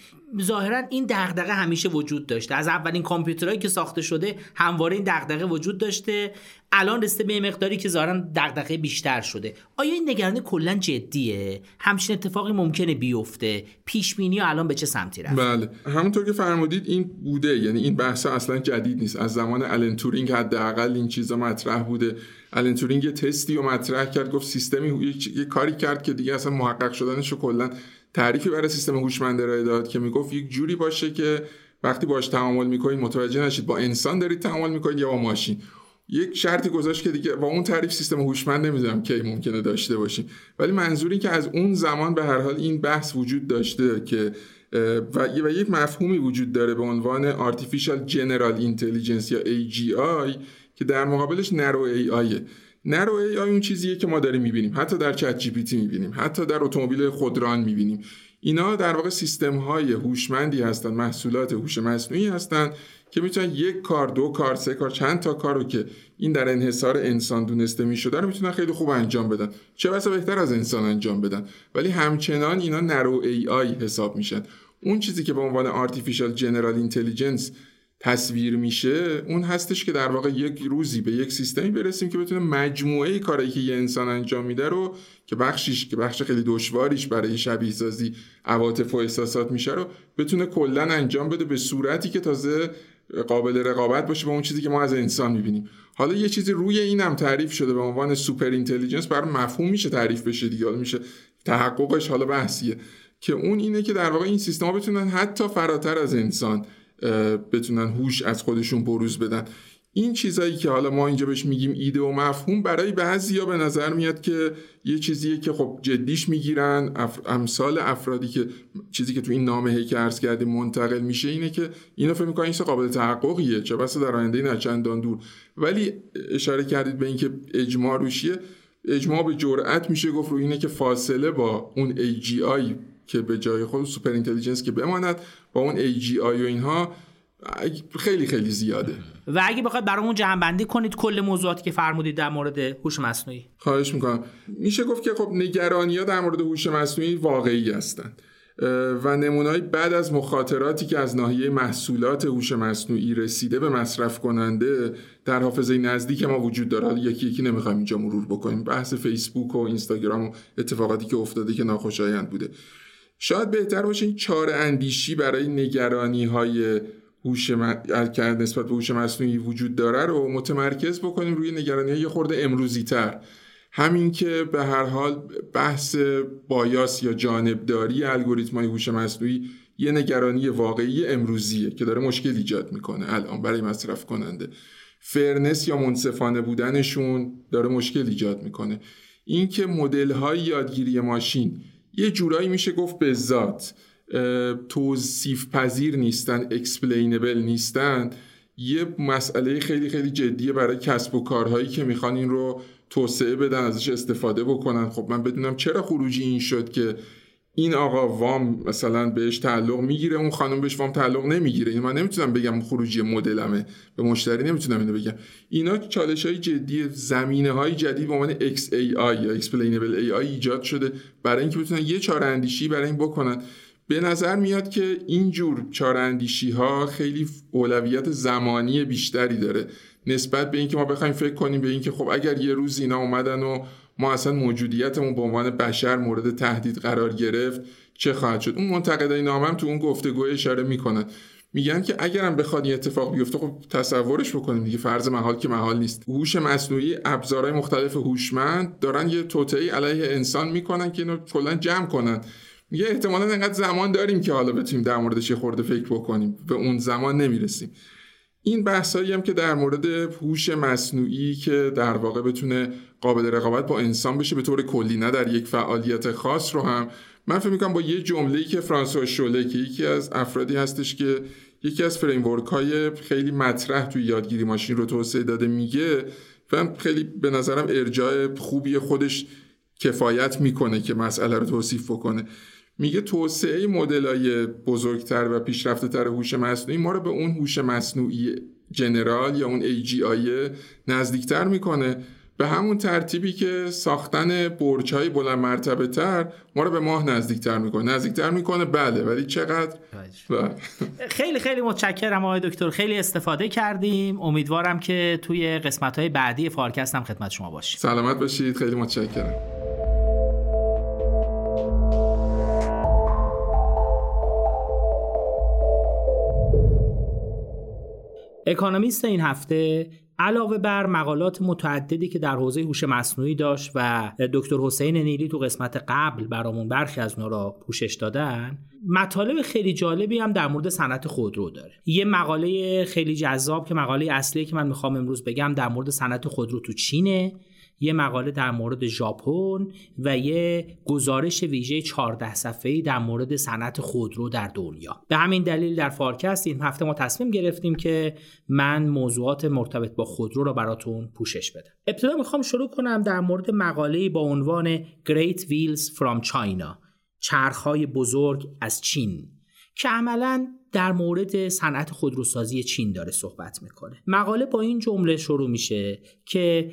ظاهرا این دغدغه همیشه وجود داشته. از اولین کامپیوترهایی که ساخته شده همواره این دغدغه وجود داشته. الان رسیده به مقداری که ظاهرا دغدغه بیشتر شده. آیا این نگرانی کلا جدیه؟ همچین اتفاقی ممکنه بیفته. پیش بینی الان به چه سمتی رفت؟ بله. همونطور که فرمودید این بوده. یعنی این بحث اصلا جدید نیست. از زمان الن تورینگ حداقل این چیزا مطرح بوده. الن تورینگ یه تستی رو مطرح کرد گفت سیستمی یه کاری کرد که دیگه اصلا محقق شدنش کلا تعریفی برای سیستم هوشمند ارائه داد که می‌گفت یک جوری باشه که وقتی باش تعامل می‌کنید متوجه نشید. با انسان دارید تعامل می‌کنید یا با ماشین. یک شرطی گذاشت که دیگه با اون تعریف سیستم هوشمند نمی‌دونم کی ممکنه داشته باشیم ولی منظوری که از اون زمان به هر حال این بحث وجود داشته که و یک مفهومی وجود داره به عنوان Artificial General Intelligence یا AGI که در مقابلش نرو آیه نرو آی اون چیزیه که ما داریم می‌بینیم. حتی در چت جی پی تی می‌بینیم. حتی در اتومبیل خودران می‌بینیم. اینا در واقع سیستم های هوشمندی هستن محصولات هوش مصنوعی هستن که می‌تونن یک کار دو کار سه کار چند تا کارو که این در انحصار انسان دونسته می‌شده رو می‌تونن خیلی خوب انجام بدن. چه بسا بهتر از انسان انجام بدن. ولی همچنان اینا narrow AI حساب میشن. اون چیزی که به عنوان artificial general intelligence تصویر میشه اون هستش که در واقع یک روزی به یک سیستمی برسیم که بتونه مجموعه کاری که یه انسان انجام میده رو که بخشش که بخش خیلی دشواریش برای شبیه سازی عواطف و احساسات میشه رو بتونه کلا انجام بده به صورتی که تازه قابل رقابت باشه با اون چیزی که ما از انسان می‌بینیم. حالا یه چیزی روی اینم تعریف شده به عنوان سوپر اینتلیجنس برای مفهوم میشه تعریف بشه دیگه. میشه تحققش حالا بحثیه. که اون اینه که در واقع این سیستم ها بتونن حتی فراتر از انسان بتونن هوش از خودشون بروز بدن. این چیزایی که حالا ما اینجا بهش میگیم ایده و مفهوم برای بعضیا به نظر میاد که یه چیزیه که خب جدیش می‌گیرن. امثال افرادی که چیزی که تو این نامه هی که عرض کردیم منتقل میشه اینه که اینا فکر می‌کنن این قابل تحققیه چه بسا در آینده نه چندان دور. ولی اشاره کردید به اینکه اجماع روشیه. اجماع به جرأت میشه گفت رو اینه که فاصله با اون AGI که به جای خود سوپر اینتلیجنس که بماند با اون AGI و اینها خیلی خیلی زیاده. و اگه بخواید برامون جمع بندی کنید کل موضوعاتی که فرمودید در مورد هوش مصنوعی. خواهش می‌کنم. میشه گفت که خب نگرانی ها در مورد هوش مصنوعی واقعی هستند و نمونای بعد از مخاطراتی که از ناحیه محصولات هوش مصنوعی رسیده به مصرف کننده در حافظه نزدیک ما وجود داره. یکی یکی نمی‌خوایم اینجا مرور بکنیم. بحث فیسبوک و اینستاگرام و اتفاقاتی که افتاده که ناخوشایند بوده. شاید بهتر باشه این چهار اندیشی برای نگرانی های هوش که نسبت به هوش مصنوعی وجود داره رو متمرکز بکنیم روی نگرانی های خورده امروزی تر همین که به هر حال بحث بایاس یا جانبداری الگوریتم های هوش مصنوعی یه نگرانی واقعی امروزیه که داره مشکل ایجاد می‌کنه الان برای مصرف کننده. فرنس یا منصفانه بودنشون داره مشکل ایجاد می‌کنه. اینکه مدل های یادگیری ماشین یه جورایی میشه گفت به ذات توصیف پذیر نیستن explainable نیستن. یه مسئله خیلی خیلی جدیه برای کسب و کارهایی که می‌خوان این رو توسعه بدن ازش استفاده بکنن. خب من بدونم چرا خروجی این شد که این آقا وام مثلا بهش تعلق می‌گیره اون خانم بهش وام تعلق نمی‌گیره. این من نمی‌تونم بگم خروجی مدلمه به مشتری نمی‌تونم اینو بگم. اینا چالش های جدی زمینه های جدید به عنوان XAI یا Explainable AI ایجاد شده. برای اینکه بتونن یه چاره اندیشی برای این بکنن. به نظر میاد که اینجور چاراندیشی ها خیلی اولویت زمانی بیشتری داره. نسبت به اینکه ما بخوایم فکر کنیم به اینکه خب اگر یه روز اینا اومدن و ما اصلا موجودیتمون به عنوان بشر مورد تهدید قرار گرفت چه خواهد شد؟ اون منتقدای نامم تو اون گفتگو اشاره می‌کنن. میگن که اگرم بخواد این اتفاق بیفته خب تصورش بکنیم دیگه فرض محال که محال نیست. هوش مصنوعی ابزارهای مختلف هوشمند دارن یه توطئه علیه انسان می‌کنن که اینو کلا جمع کنن. میگه احتمالا انقدر زمان داریم که حالا بتونیم در موردش یه خورده فکر بکنیم. به اون زمان نمی‌رسیم. این بحثایی هم که در مورد هوش مصنوعی که در واقع بتونه قابل رقابت با انسان بشه به طور کلی نه در یک فعالیت خاص رو هم. من فکر می‌کنم با یه جمله‌ای که فرانسوا شوله که یکی از افرادی هستش که یکی از فریمورک های خیلی مطرح توی یادگیری ماشین رو توسعه داده میگه و خیلی به نظرم ارجاع خوبی خودش کفایت می‌کنه که مسئله رو توصیف بکنه. میگه توسعه مدلای بزرگتر و پیشرفته تر هوش مصنوعی ما رو به اون هوش مصنوعی جنرال یا اون AGI نزدیکتر می‌کنه. به همون ترتیبی که ساختن برج های بلند مرتبه تر ما رو به ماه نزدیکتر می‌کنه. نزدیکتر می‌کنه بله ولی چقدر؟ بله. خیلی خیلی متشکرم آقای دکتر. خیلی استفاده کردیم. امیدوارم که توی قسمت های بعدی فارکست هم خدمت شما باشیم. سلامت باشید. خیلی متشکرم. اکانومیست این هفته علاوه بر مقالات متعددی که در حوزه هوش مصنوعی داشت و دکتر حسین نیلی تو قسمت قبل برامون برخی از اونها را پوشش دادن مطالب خیلی جالبی هم در مورد صنعت خودرو داره. یه مقاله خیلی جذاب که مقاله اصلی که من می‌خوام امروز بگم در مورد صنعت خودرو تو چینه. یه مقاله در مورد ژاپن و یه گزارش ویژه 14 صفحه‌ای در مورد صنعت خودرو در دنیا. به همین دلیل در فارکست این هفته ما تصمیم گرفتیم که من موضوعات مرتبط با خودرو رو براتون پوشش بدم. ابتدا می‌خوام شروع کنم در مورد مقاله با عنوان Great Wheels from China چرخهای بزرگ از چین که عملا در مورد صنعت خودروسازی چین داره صحبت می‌کنه. مقاله با این جمله شروع میشه که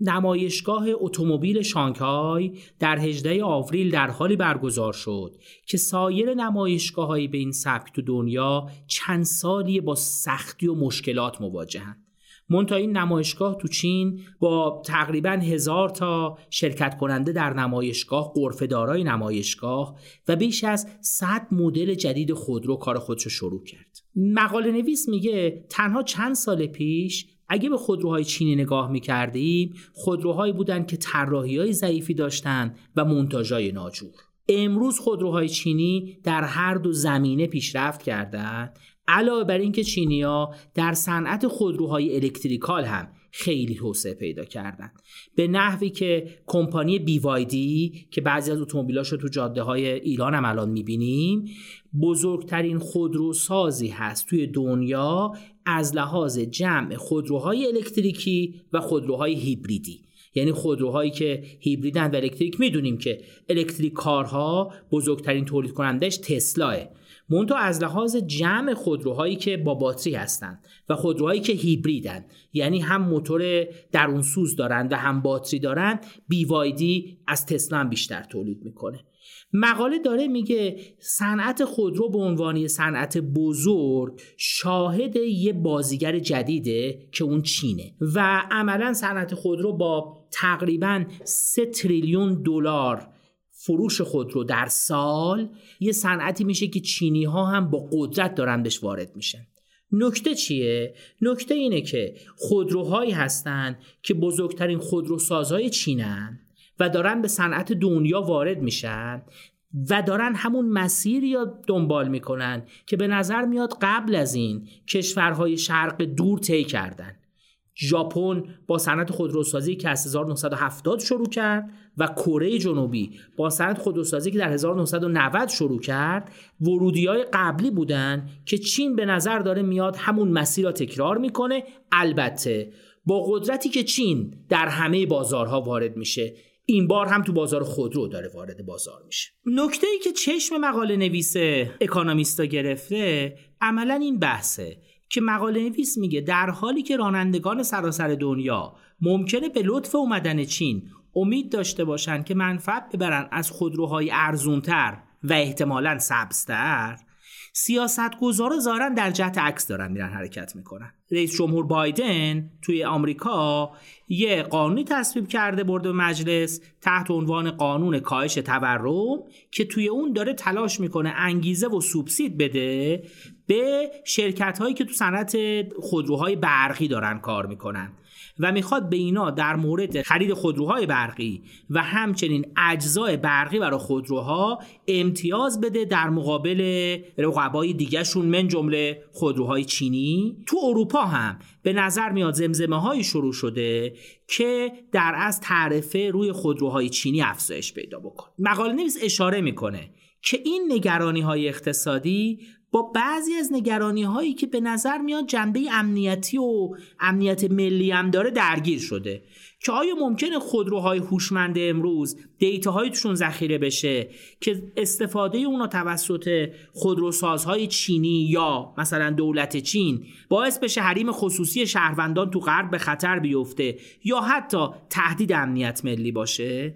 نمایشگاه اتومبیل شانگهای در 18 آوریل در حالی برگزار شد که سایر نمایشگاه به این سبک تو دنیا چند سالی با سختی و مشکلات مواجهند. مونتا این نمایشگاه تو چین با تقریبا هزار تا شرکت کننده در نمایشگاه قرفدارای نمایشگاه و بیش از 100 مدل جدید خودرو کار خودشو شروع کرد. مقاله نویس میگه تنها چند سال پیش اگه به خودروهای چینی نگاه می‌کردیم خودروهایی بودند که طراحی های ضعیفی داشتند و منتاژای ناجور. امروز خودروهای چینی در هر دو زمینه پیشرفت کردند علاوه بر اینکه چینیا در صنعت خودروهای الکتریکال هم خیلی توسعه پیدا کردن به نحوی که کمپانی BYD که بعضی از اتومبیلاش رو تو جاده های ایران هم الان می‌بینیم بزرگترین خودروسازی هست توی دنیا از لحاظ جمع خودروهای الکتریکی و خودروهای هیبریدی. یعنی خودروهایی که هیبریدن و الکتریک می‌دونیم که الکتریک کارها بزرگترین تولید کنندش تسلاه. مونتو از لحاظ جمع خودروهایی که با باتری هستند و خودروهایی که هیبریدن یعنی هم موتور درون سوز دارند و هم باتری دارند BYD از تسلا بیشتر تولید می‌کنه. مقاله داره میگه صنعت خودرو به عنوان صنعت بزرگ شاهد یه بازیگر جدیده که اون چینه و عملا صنعت خودرو با تقریبا 3 تریلیون دلار فروش خودرو در سال یه صنعتی میشه که چینی ها هم با قدرت دارن بهش وارد میشن نکته چیه؟ نکته اینه که خودروهایی هستند که بزرگترین خودروسازهای چینن و دارن به صنعت دنیا وارد میشن و دارن همون مسیری یا دنبال می‌کنن که به نظر میاد قبل از این کشورهای شرق دور طی کردن ژاپن با صنعت خودروسازی که از 1970 شروع کرد و کره جنوبی با صنعت خودروسازی که در 1990 شروع کرد ورودی های قبلی بودن که چین به نظر داره میاد همون مسیر را تکرار می‌کنه. البته با قدرتی که چین در همه بازارها وارد میشه این بار هم تو بازار خودرو داره وارد بازار میشه. نکته ای که چشم مقاله نویس اکانومیستا گرفته عملا این بحثه. که مقاله نویس میگه در حالی که رانندگان سراسر دنیا ممکنه به لطف اومدن چین امید داشته باشند که منفعت ببرن از خودروهای ارزونتر و احتمالا سبزتر سیاست گذارا ظاهرا در جهت عکس دارن میرن حرکت می‌کنن. رئیس جمهور بایدن توی آمریکا یه قانونی تصویب کرده برده مجلس تحت عنوان قانون کاهش تورم که توی اون داره تلاش می‌کنه انگیزه و سوبسید بده به شرکت هایی که تو صنعت خودروهای برقی دارن کار می‌کنن. و می‌خواد به اینا در مورد خرید خودروهای برقی و همچنین اجزای برقی برای خودروها امتیاز بده در مقابل رقبای دیگهشون من جمله خودروهای چینی. تو اروپا هم به نظر میاد زمزمه های شروع شده که در از تعرفه روی خودروهای چینی افزایش پیدا بکن مقاله نویس اشاره می‌کنه که این نگرانی های اقتصادی با بعضی از نگرانی هایی که به نظر میاد جنبه امنیتی و امنیت ملی هم داره درگیر شده. که آیا ممکنه خودروهای هوشمند امروز دیتاهایی توشون ذخیره بشه که استفاده اونا توسط خودروسازهای چینی یا مثلا دولت چین باعث بشه حریم خصوصی شهروندان تو غرب به خطر بیفته یا حتی تهدید امنیت ملی باشه؟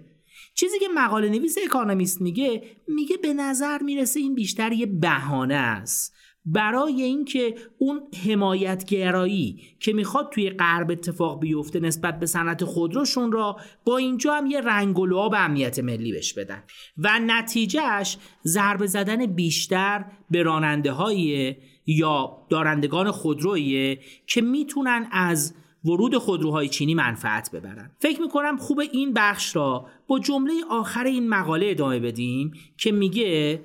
چیزی که مقاله نویس اکانومیست میگه میگه به نظر می‌رسه این بیشتر یه بهانه است. برای اینکه اون حمایتگرایی که می‌خواد توی غرب اتفاق بیفته نسبت به صنعت خودروشون را با اینجا هم یه رنگ و لعاب امنیت ملی بهش بدن. و نتیجهش ضربه زدن بیشتر به راننده یا دارندگان خودرویه که می‌تونن از ورود خودروهای چینی منفعت ببرن. فکر می‌کنم خوب این بخش را با جمله آخر این مقاله ادامه بدیم که میگه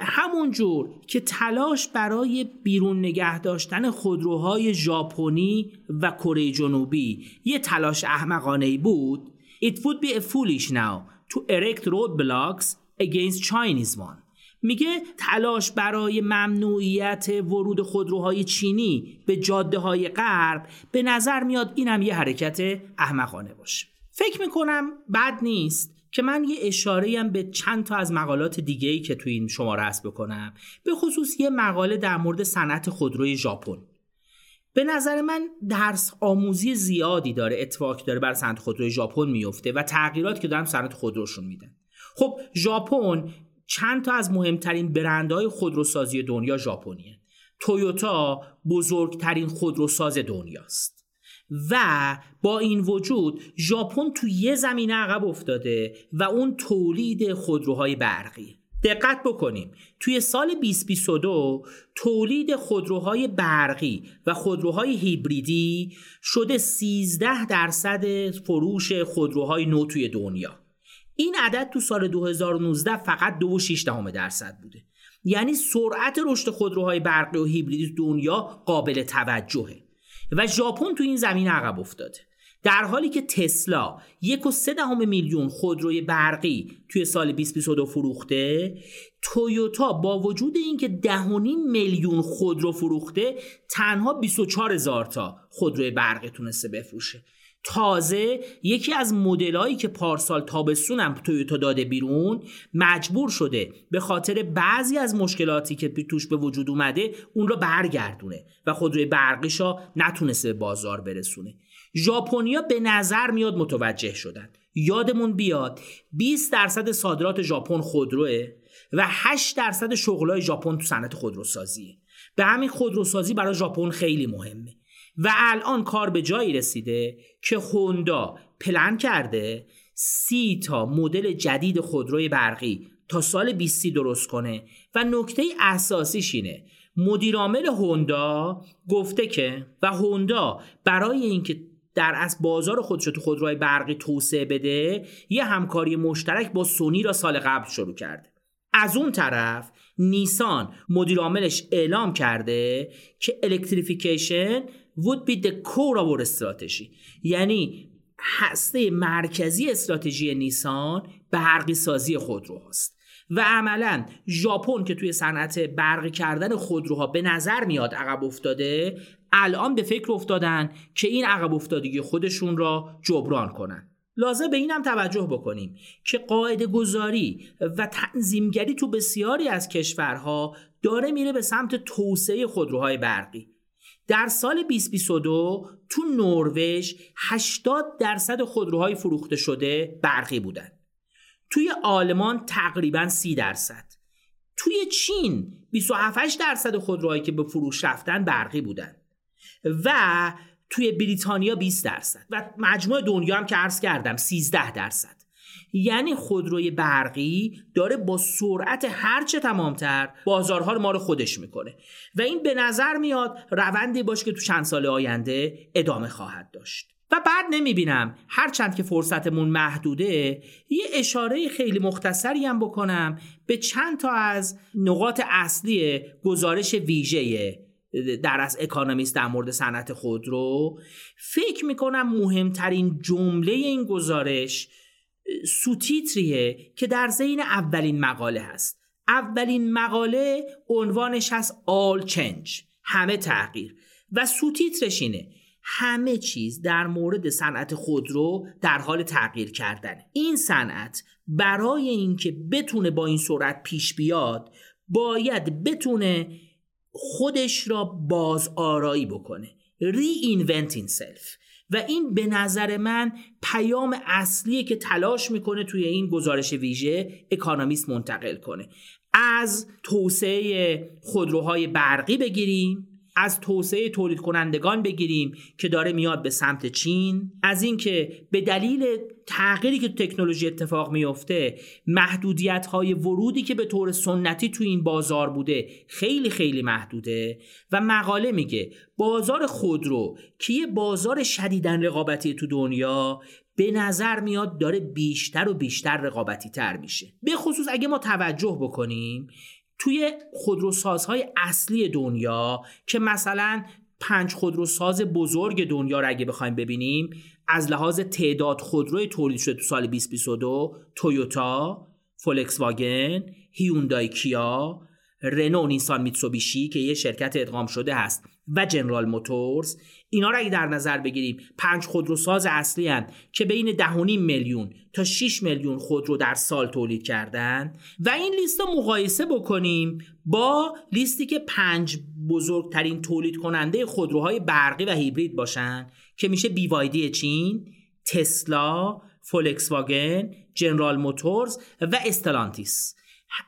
همونجور که تلاش برای بیرون نگه داشتن خودروهای ژاپنی و کره جنوبی یه تلاش احمقانه بود. It would be a foolish now to erect roadblocks against Chinese one. میگه تلاش برای ممنوعیت ورود خودروهای چینی به جاده های غرب به نظر میاد اینم یه حرکت احمقانه باشه. فکر می‌کنم بد نیست که من یه اشاره هم به چند تا از مقالات دیگه ای که تو این شماره هست بکنم به خصوص یه مقاله در مورد صنعت خودروی ژاپن. به نظر من درس آموزی زیادی داره اتفاقی داره بر صنعت خودروی ژاپن میفته و تغییرات که دارن صنعت خودروشون میدن. خب ژاپن چند تا از مهمترین برندهای خودروسازی دنیا ژاپنیه. تویوتا بزرگترین خودروساز دنیاست. و با این وجود ژاپن تو یه زمینه عقب افتاده و اون تولید خودروهای برقی. دقت بکنیم. توی سال 2022 تولید خودروهای برقی و خودروهای هیبریدی شده 13 درصد فروش خودروهای نو توی دنیا. این عدد تو سال 2019 فقط 2.6 درصد بوده. یعنی سرعت رشد خودروهای برقی و هیبریدی دنیا قابل توجهه. و ژاپن تو این زمین عقب افتاده. در حالی که تسلا یک و سه دهم میلیون خودروی برقی توی سال 2022 فروخته تویوتا با وجود اینکه دهونی میلیون خودرو فروخته تنها 24 هزار تا خودروی برقی تونسته بفروشه. تازه یکی از مدلایی که پارسال تابستونم تویوتا داده بیرون مجبور شده به خاطر بعضی از مشکلاتی که توش به وجود اومده اون را برگردونه و خودروی برقیشا نتونسته بازار برسونه. ژاپنیا به نظر میاد متوجه شدن. یادمون بیاد 20 درصد صادرات ژاپن خودروه و 8 درصد شغلای ژاپن تو صنعت خودروسازیه. به همین خودروسازی برای ژاپن خیلی مهمه. و الان کار به جایی رسیده که هوندا پلن کرده سی تا مدل جدید خودروی برقی تا سال 20 درست کنه. و نکته اساسیش اینه. مدیرعامل هوندا گفته که و هوندا برای اینکه در از بازار خودش تو خودروهای برقی توسعه بده یه همکاری مشترک با سونی را سال قبل شروع کرده. از اون طرف نیسان مدیرعاملش اعلام کرده که الکتریفیکیشن would be the core of our strategy. یعنی هسته مرکزی استراتژی نیسان برقی سازی خودرو هست و عملا ژاپن که توی صنعت برقی کردن خودروها به نظر میاد عقب افتاده الان به فکر افتادن که این عقب افتادگی خودشون را جبران کنن. لازم به اینم توجه بکنیم که قاعده گذاری و تنظیمگری تو بسیاری از کشورها داره میره به سمت توسعه خودروهای برقی. در سال 2022 تو نروژ 80 درصد خودروهای فروخته شده برقی بودن. توی آلمان تقریبا 30 درصد. توی چین 27 درصد خودروهایی که به فروش رفتن برقی بودن. و توی بریتانیا 20 درصد. و مجموع دنیا هم که عرض کردم 13 درصد. یعنی خودروی برقی داره با سرعت هرچه تمامتر بازارها رو ما رو خودش می‌کنه. و این به نظر میاد روندی باشه که تو چند سال آینده ادامه خواهد داشت. و بعد نمی‌بینم هرچند که فرصتمون محدوده یه اشاره خیلی مختصری هم بکنم به چند تا از نقاط اصلی گزارش ویژه در از اکانومیست در مورد صنعت خودرو. فکر می‌کنم مهمترین جمله این گزارش سوتیتریه که در زین اولین مقاله هست. اولین مقاله عنوانش هست All Change همه تغییر. و سوتیترش اینه همه چیز در مورد صنعت خودرو در حال تغییر کردن این صنعت برای اینکه بتونه با این سرعت پیش بیاد باید بتونه خودش را باز آرایی بکنه. Reinvent self. و این به نظر من پیام اصلیه که تلاش می‌کنه توی این گزارش ویژه اکانومیست منتقل کنه. از توسعه خودروهای برقی بگیریم از توسعه تولید کنندگان بگیریم که داره میاد به سمت چین. از اینکه به دلیل تغییری که تکنولوژی اتفاق میفته محدودیت های ورودی که به طور سنتی تو این بازار بوده خیلی خیلی محدوده و مقاله میگه بازار خودرو که یه بازار شدیدن رقابتی تو دنیا به نظر میاد داره بیشتر و بیشتر رقابتی تر میشه. به خصوص اگه ما توجه بکنیم توی خودروسازهای اصلی دنیا که مثلا پنج خودروساز بزرگ دنیا رو اگه بخوایم ببینیم از لحاظ تعداد خودروی تولید شده تو سال 2022 تویوتا، فولکس واگن، هیوندای کیا، رنو نیسان میتسوبیشی که یه شرکت ادغام شده هست. و جنرال موتورز اینا رو اگه در نظر بگیریم پنج خودروساز اصلی هن که بین 10.5 میلیون تا 6 میلیون خودرو در سال تولید کردن. و این لیست رو مقایسه بکنیم با لیستی که پنج بزرگترین تولید کننده خودروهای برقی و هیبرید باشن که میشه بیوایدی چین تسلا فولکس واگن جنرال موتورز و استلانتیس.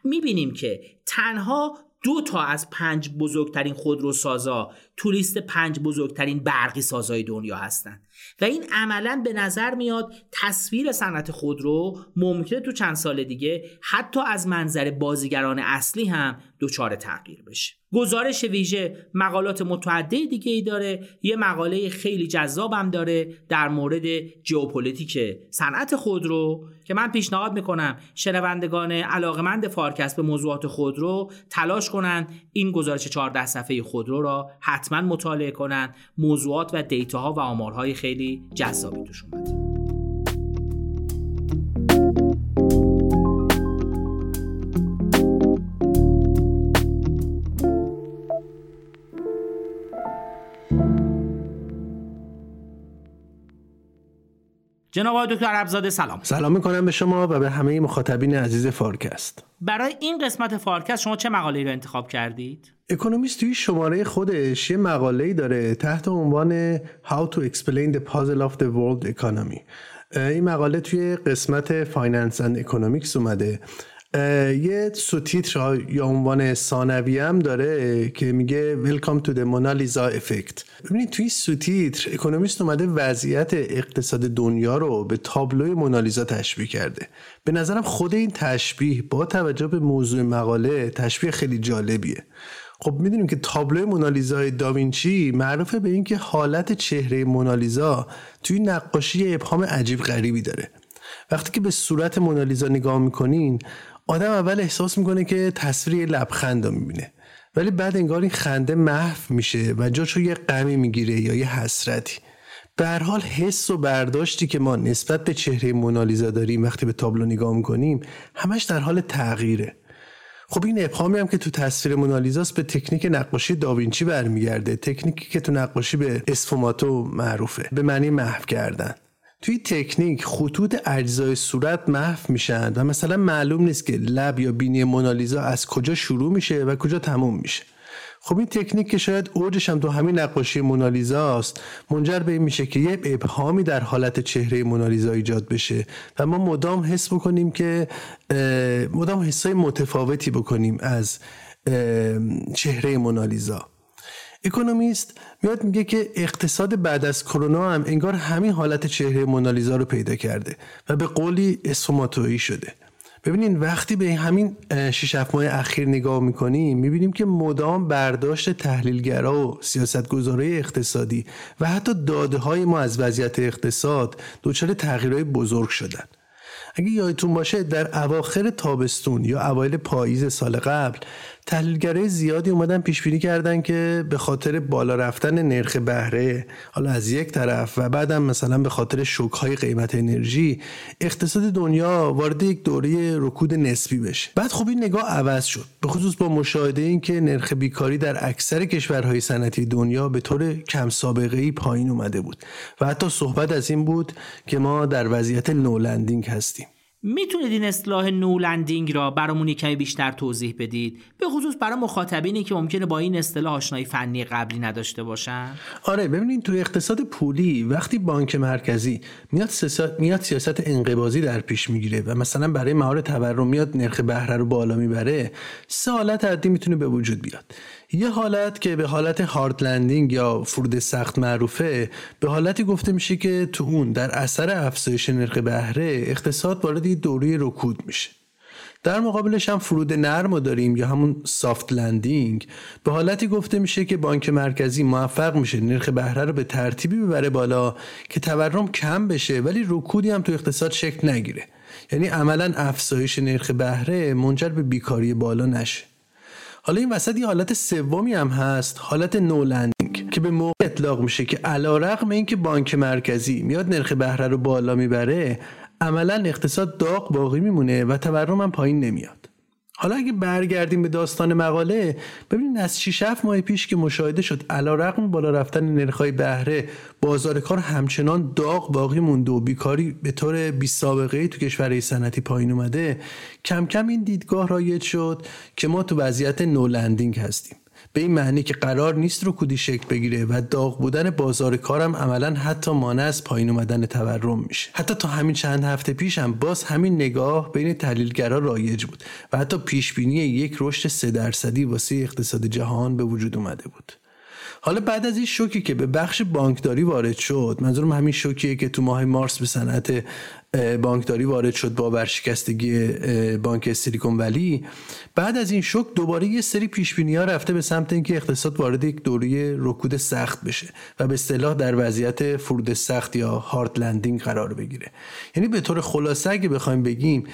می‌بینیم که تنها دو تا از پنج بزرگترین خودروسازا تو لیست پنج بزرگترین برقی سازای دنیا هستند. و این عملا به نظر میاد تصویر صنعت خودرو ممکنه تو چند سال دیگه حتی از منظر بازیگران اصلی هم دچار تغییر بشه. گزارش ویژه مقالات متعدد دیگه ای داره یه مقاله خیلی جذابم داره در مورد ژئوپلیتیک صنعت خودرو که من پیشنهاد می‌کنم شنوندگان علاقمند فارکست به موضوعات خودرو تلاش کنن این گزارش 14 صفحه خودرو را حتما مطالعه کنن موضوعات و دیتاها و آمارهای خیلی جذابی توش اومده جناب آقای دکتر عربزاده سلام. سلام می‌کنم به شما و به همه مخاطبین عزیز فارکست. برای این قسمت فارکست شما چه مقاله رو انتخاب کردید؟ اکونومیست توی شماره خودش یه مقاله داره تحت عنوان How to explain the puzzle of the world economy. این مقاله توی قسمت Finance and Economics اومده. یه سوتیتر یا عنوان ثانوی هم داره که میگه Welcome to the Lisa Effect. ببینید توی سوتیتر اکونومیست اومده وضعیت اقتصاد دنیا رو به تابلوی مونالیزا تشبیه کرده. به نظرم خود این تشبیه با توجه به موضوع مقاله تشبیه خیلی جالبیه. خب می‌دونیم که تابلوی مونالیزای داوینچی معروفه به اینکه حالت چهره مونالیزا توی نقاشی ابهام عجیب غریبی داره. وقتی که به صورت مونالیزا نگاه می‌کنین آدم اول احساس می‌کنه که تصویر لبخند رو می‌بینه. ولی بعد انگار این خنده محو میشه و جاشو یه غمی می‌گیره یا یه حسرتی. به هر حال حس و برداشتی که ما نسبت به چهره مونالیزا داریم وقتی به تابلو نگاه می‌کنیم همش در حال تغییره. خب این ابهامی هم که تو تصویر مونالیزاست به تکنیک نقاشی داوینچی برمیگرده. تکنیکی که تو نقاشی به اسفوماتو معروفه به معنی محو کردن. توی تکنیک خطوط اجزای صورت محو میشن و مثلا معلوم نیست که لب یا بینی مونالیزا از کجا شروع میشه و کجا تموم میشه. خب این تکنیک که شاید اوجش هم تو همین نقاشی مونالیزا است منجر به این میشه که یه ابهامی در حالت چهره مونالیزا ایجاد بشه و ما مدام حس بکنیم که مدام حسای متفاوتی بکنیم از چهره مونالیزا. اکونومیست میاد میگه که اقتصاد بعد از کرونا هم انگار همین حالت چهره مونالیزا رو پیدا کرده و به قولی اسفوماتویی شده. ببینین وقتی به همین 6 ماه اخیر نگاه می‌کنیم می‌بینیم که مدام برداشت تحلیلگرا و سیاستگزارای اقتصادی و حتی داده های ما از وضعیت اقتصاد دچار تغییرهای بزرگ شدن. اگه یادتون باشه در اواخر تابستون یا اوایل پاییز سال قبل تحلیلگرای زیادی اومدن پیش بینی کردن که به خاطر بالا رفتن نرخ بهره حالا از یک طرف و بعدم مثلا به خاطر شوک های قیمت انرژی اقتصاد دنیا وارد یک دوره رکود نسبی بشه. بعد خب این نگاه عوض شد. به خصوص با مشاهده این که نرخ بیکاری در اکثر کشورهای صنعتی دنیا به طور کم سابقه ای پایین اومده بود. و حتی صحبت از این بود که ما در وضعیت نولندینگ هستیم. می‌تونید این اصطلاح نولندینگ را برامون کمی بیشتر توضیح بدید؟ به خصوص برای مخاطبینی که ممکنه با این اصطلاح آشنایی فنی قبلی نداشته باشن؟ آره ببینید تو اقتصاد پولی وقتی بانک مرکزی میاد سیاست میاد سیاست انقباضی در پیش می‌گیره و مثلا برای مهار تورم میاد نرخ بهره رو بالا می‌بره سه حالت عادی می‌تونه به وجود بیاد. یه حالت که به حالت hard landing یا فرود سخت معروفه به حالتی گفته میشه که تو اون در اثر افزایش نرخ بهره اقتصاد وارد دوره رکود میشه. در مقابلش هم فرود نرم رو داریم یا همون soft landing به حالتی گفته میشه که بانک مرکزی موفق میشه نرخ بهره رو به ترتیبی ببره بالا که تورم کم بشه ولی رکودی هم تو اقتصاد شکل نگیره. یعنی عملا افزایش نرخ بهره منجر به بیکاری بالا نشه. حالا این وسط یه حالت سومی هم هست حالت نولندینگ که به موقع اطلاق میشه که علا رقم این که بانک مرکزی میاد نرخ بهره رو بالا می‌بره عملا اقتصاد داغ باقی میمونه و تورم هم پایین نمیاد. حالا اگه برگردیم به داستان مقاله ببینید از 6 7 ماه پیش که مشاهده شد رقم بالا رفتن نرخ‌های بهره بازار کار همچنان داغ باقی مونده و بیکاری به طور بی سابقه تو کشورهای صنعتی پایین اومده. کم کم این دیدگاه رایج شد که ما تو وضعیت نولندینگ هستیم. به این معنی که قرار نیست رو کودی شکل بگیره و داغ بودن بازار کارم عملا حتی مانع از پایین اومدن تورم میشه. حتی تا همین چند هفته پیش هم باز همین نگاه بین تحلیلگرا رایج بود و حتی پیش بینی یک رشد سه درصدی واسه اقتصاد جهان به وجود اومده بود. حالا بعد از این شوکی که به بخش بانکداری وارد شد منظورم همین شوکیه که تو ماه مارس به صنعت بانکداری وارد شد با ورشکستگی بانک سیلیکون ولی بعد از این شوک دوباره یه سری پیش ها رفته به سمت اینکه اقتصاد وارد یک دوره رکود سخت بشه و به اصطلاح در وضعیت فرود سخت یا هارد لندینگ قرار بگیره. یعنی به طور خلاصه اگه بخوایم بگیم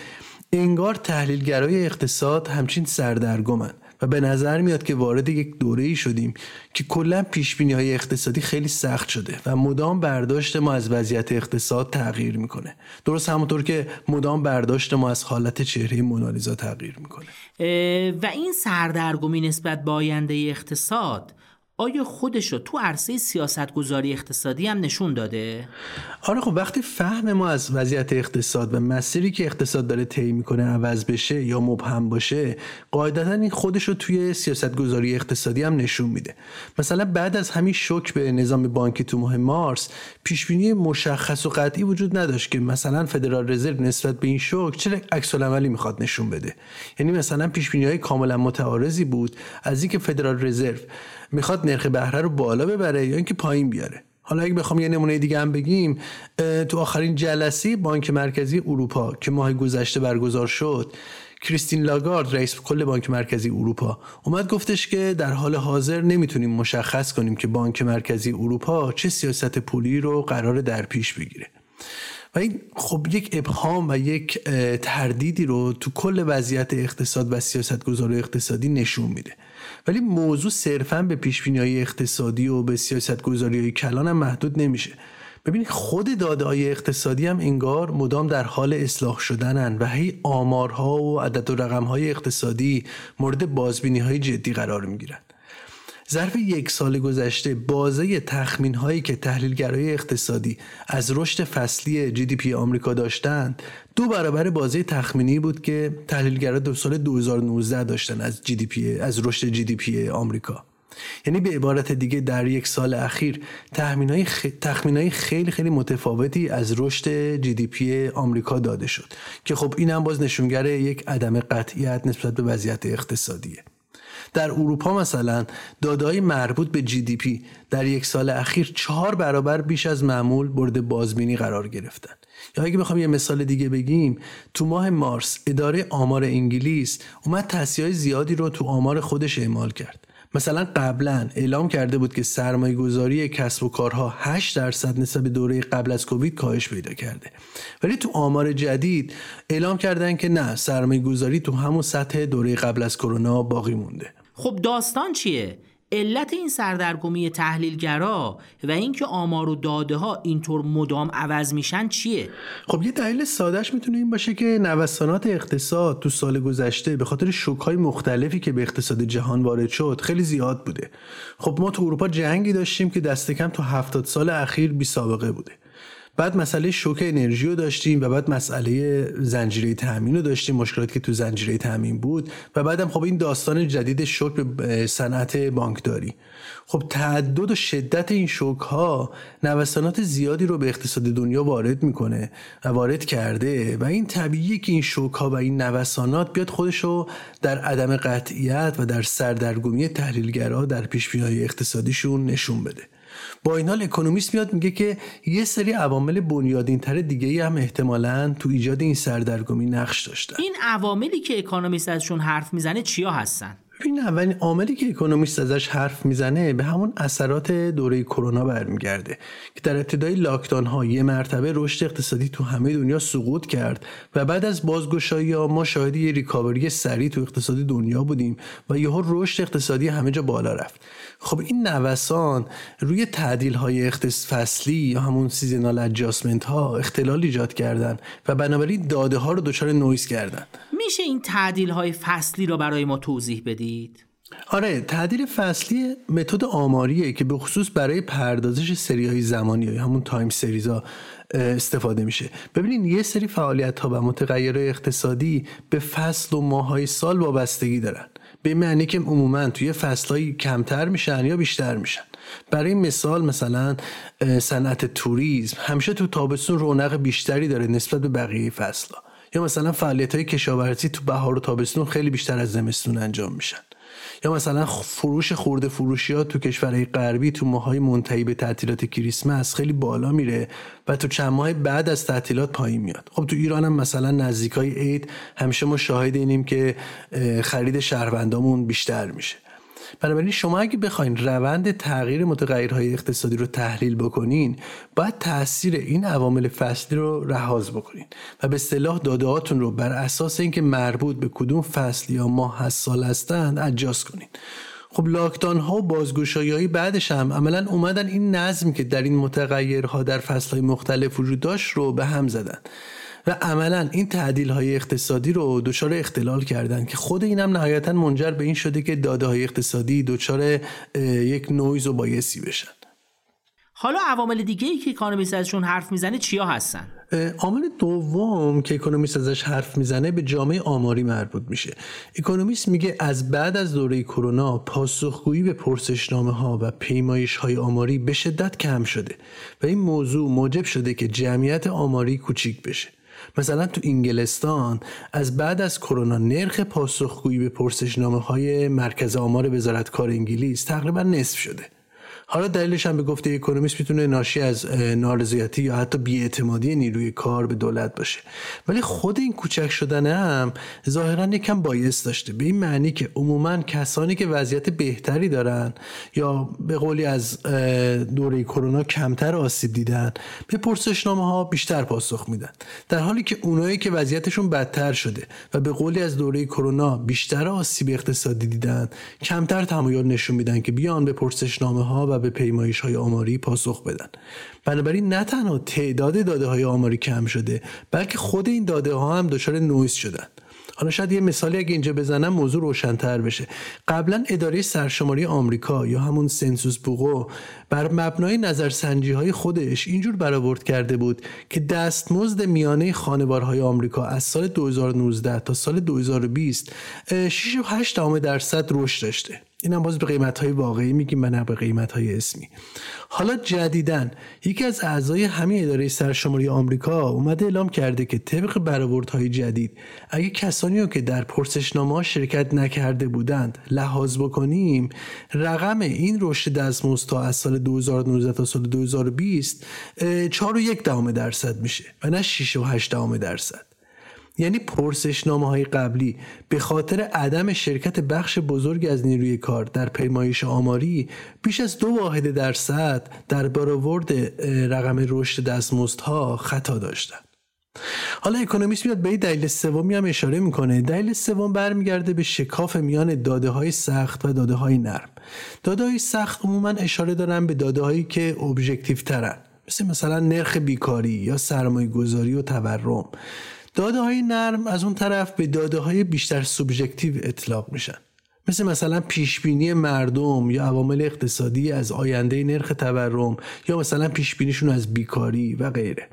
انگار تحلیلگرای اقتصاد همچین سردرگمن. به نظر میاد که وارد یک دوره ای شدیم که کلا پیش بینی های اقتصادی خیلی سخت شده و مدام برداشت ما از وضعیت اقتصاد تغییر می‌کنه. درست همونطور که مدام برداشت ما از حالت چهره مونالیزا تغییر می‌کنه. و این سردرگمی نسبت به آینده اقتصاد آیا خودش رو تو عرصه سیاست گذاری اقتصادی هم نشون داده؟ آره خب وقتی فهم ما از وضعیت اقتصاد و مسیری که اقتصاد داره طی می‌کنه عوض بشه یا مبهم باشه قاعدتا این خودش رو توی سیاست گذاری اقتصادی هم نشون میده مثلا بعد از همین شوک به نظام بانکی تو ماه مارس پیشبینی مشخص و قطعی وجود نداشت که مثلا فدرال رزرو نسبت به این شوک چه عکس عملی می‌خواد نشون بده یعنی مثلا پیشبینی های کاملا متعارضی بود از اینکه فدرال رزرو می‌خواد نرخ بهره رو بالا ببره یا اینکه پایین بیاره. حالا اگه بخوام یه نمونه دیگه هم بگیم تو آخرین جلسه بانک مرکزی اروپا که ماه گذشته برگزار شد کریستین لاگارد رئیس کل بانک مرکزی اروپا اومد گفتش که در حال حاضر نمی‌تونیم مشخص کنیم که بانک مرکزی اروپا چه سیاست پولی رو قرار در پیش بگیره. و این خب یک ابهام و یک تردیدی رو تو کل وضعیت اقتصاد و سیاست گذار اقتصادی نشون میده. ولی موضوع صرفا به پیش های اقتصادی و به سیاست گذاری های کلان هم محدود نمیشه. ببینید خود داده های اقتصادی هم انگار مدام در حال اصلاح شدنن و هی آمارها و عدد و رقم های اقتصادی مورد بازبینی های جدی قرار می‌گیرن. ظرف یک سال گذشته بازه تخمین هایی که تحلیلگرای اقتصادی از رشد فصلی GDP آمریکا داشتند دو برابر بازه تخمینی بود که تحلیلگرا در سال 2019 داشتن از جی از رشد جی پی آمریکا. یعنی به عبارت دیگه در یک سال اخیر تخمین های, های خیلی خیلی متفاوتی از رشد GDP آمریکا داده شد که خب این هم باز نشونگر یک عدم قطعیت نسبت به وضعیت اقتصادیه. در اروپا مثلا دادای مربوط به جی دی پی در یک سال اخیر چهار برابر بیش از معمول برد بازبینی قرار گرفتن. یا اگه بخوام یه مثال دیگه بگیم تو ماه مارس اداره آمار انگلیس اومد های زیادی رو تو آمار خودش اعمال کرد. مثلا قبلا اعلام کرده بود که سرمایه گذاری کسب و کارها 8 درصد نسبت به دوره قبل از کووید کاهش پیدا کرده. ولی تو آمار جدید اعلام کردن که نه سرمایه گذاری تو همون سطح دوره قبل از کرونا باقی مونده. خب داستان چیه؟ علت این سردرگمی تحلیلگرا و اینکه آمار و داده ها اینطور مدام عوض میشن چیه؟ خب یه دلیل سادهش می‌تونه این باشه که نوسانات اقتصاد تو سال گذشته به خاطر شوک های مختلفی که به اقتصاد جهان وارد شد خیلی زیاد بوده. خب ما تو اروپا جنگی داشتیم که دست کم تو هفتاد سال اخیر بی سابقه بوده. بعد مسئله شوک انرژی رو داشتیم و بعد مسئله زنجیره تامین رو داشتیم مشکلاتی که تو زنجیره تامین بود. و بعدم خب این داستان جدید شوک به صنعت بانکداری. خب تعدد و شدت این شوک ها نوسانات زیادی رو به اقتصاد دنیا وارد می‌کنه و وارد کرده و این طبیعیه که این شوک ها و این نوسانات بیاد خودش رو در عدم قطعیت و در سردرگمی تحلیلگرا در پیش اقتصادیشون نشون بده. با این حال اکونومیست میاد میگه که یه سری عوامل بنیادین تر دیگه هم احتمالا تو ایجاد این سردرگمی نقش داشتن. این عواملی که اکونومیست ازشون حرف می‌زنه چیا هستن؟ این اولین عاملی که اکونومیست ازش حرف می‌زنه به همون اثرات دوره کرونا برمیگرده که در ابتدای لاکداون ها یه مرتبه رشد اقتصادی تو همه دنیا سقوط کرد و بعد از بازگشایی ها ما شاهد یه ریکاوری سریع تو اقتصادی دنیا بودیم و یهو رشد اقتصادی همه جا بالا رفت. خب این نوسان روی تعدیل های اختص فصلی یا همون seasonal adjustment ها اختلال ایجاد کردن و بنابراین داده ها رو دچار نویز کردن. میشه این تعدیل های فصلی رو برای ما توضیح آره تعدیل فصلی متد آماریه که به خصوص برای پردازش سری های زمانی یا همون time series ها استفاده میشه. ببینید یه سری فعالیت ها و متغیرهای اقتصادی به فصل و ماهای سال وابستگی دارن. به معنی که عموما توی فصلهایی کمتر میشن یا بیشتر میشن. برای مثال مثلا صنعت توریسم. همیشه تو تابستون رونق بیشتری داره نسبت به بقیه فصلها. یا مثلا فعالیت های کشاورزی تو بهار و تابستون خیلی بیشتر از زمستون انجام میشن. یا مثلا فروش خورده فروشی ها تو کشورهای غربی تو ماهای منتهی به تعطیلات کریسمس خیلی بالا میره و تو چند ماه بعد از تعطیلات پایین میاد. خب تو ایران هم مثلا نزدیکای عید همیشه ما شاهد اینیم که خرید شهروندامون بیشتر میشه. بنابراین شما اگه بخواین روند تغییر متغیرهای اقتصادی رو تحلیل بکنین باید تاثیر این عوامل فصلی رو رهاز بکنین و به اصطلاح داده رو بر اساس اینکه مربوط به کدوم فصل یا ماه از سال هستند اجاز کنین. خب لاکدان ها و بازگشایی بعدش هم عملا اومدن این نظم که در این متغیرها در فصل های مختلف وجود داشت رو به هم زدن. و عملا این تعدیل های اقتصادی رو دچار اختلال کردن که خود اینم نهایتا منجر به این شده که داده های اقتصادی دچار یک نویز و bias ی بشن حالا عوامل دیگه ای که اکونومیست ازشون حرف می‌زنه چیا هستن؟ عامل دوم که اکونومیست ازش حرف می‌زنه به جامعه آماری مربوط میشه. اکونومیست میگه از بعد از دوره کرونا پاسخگویی به پرسشنامه ها و پیمایش های آماری به شدت کم شده و این موضوع موجب شده که جمعیت آماری کوچیک بشه. مثلا تو انگلستان از بعد از کرونا نرخ پاسخگویی به پرسشنامه های مرکز آمار وزارت کار انگلیس تقریبا نصف شده. حالا دلیلش هم به گفته اکونومیست می‌تونه ناشی از نارضایتی یا حتی بیاعتمادی نیروی کار به دولت باشه. ولی خود این کوچک شدن هم ظاهرا یکم بایس داشته. به این معنی که عموما کسانی که وضعیت بهتری دارن یا به قولی از دوره کرونا کمتر آسیب دیدن به پرسشنامه ها بیشتر پاسخ میدن. در حالی که اونایی که وضعیتشون بدتر شده و به قولی از دوره کرونا بیشتر آسیب اقتصادی دیدن کمتر تمایل نشون میدن که بیان به پرسشنامه ها و به پیمایش های آماری پاسخ بدن. بنابراین نه تنها تعداد داده های آماری کم شده بلکه خود این داده ها هم دچار نویز شدن. حالا شاید یه مثالی اگه اینجا بزنم موضوع روشنتر بشه. قبلا اداره سرشماری آمریکا یا همون سنسوس بوغو بر مبنای نظرسنجی های خودش اینجور برآورد کرده بود که دستمزد میانه خانوارهای آمریکا از سال 2019 تا سال 2020 6.8 درصد رشد داشته. اینم باز به قیمت های واقعی میگیم و نه به قیمت های اسمی. حالا جدیدن یکی از اعضای همین اداره سرشماری آمریکا اومده اعلام کرده که طبق های جدید اگه کسانی رو که در پرسشنامه شرکت نکرده بودند لحاظ بکنیم رقم این رشد دستمزد از سال 2019 تا سال 2020 4 و یک درصد میشه و نه 6 و 8 درصد. یعنی پرسشنامه های قبلی. به خاطر عدم شرکت بخش بزرگ از نیروی کار در پیمایش آماری بیش از دو واحد درصد در برآورد رقم رشد دستمزدها خطا داشتند. حالا اکونومیست میاد به دلیل سومی هم اشاره می‌کنه. دلیل سوم برمیگرده به شکاف میان داده های سخت و داده های نرم. داده های سخت عموما اشاره دارن به داده هایی که ابژکتیو ترن مثل مثلا نرخ بیکاری یا سرمایه گذاری و تورم. داده های نرم از اون طرف به داده های بیشتر سوبژکتیو اطلاق میشن. مثل مثلا پیشبینی مردم یا عوامل اقتصادی از آینده نرخ تورم یا مثلا پیشبینیشون از بیکاری و غیره.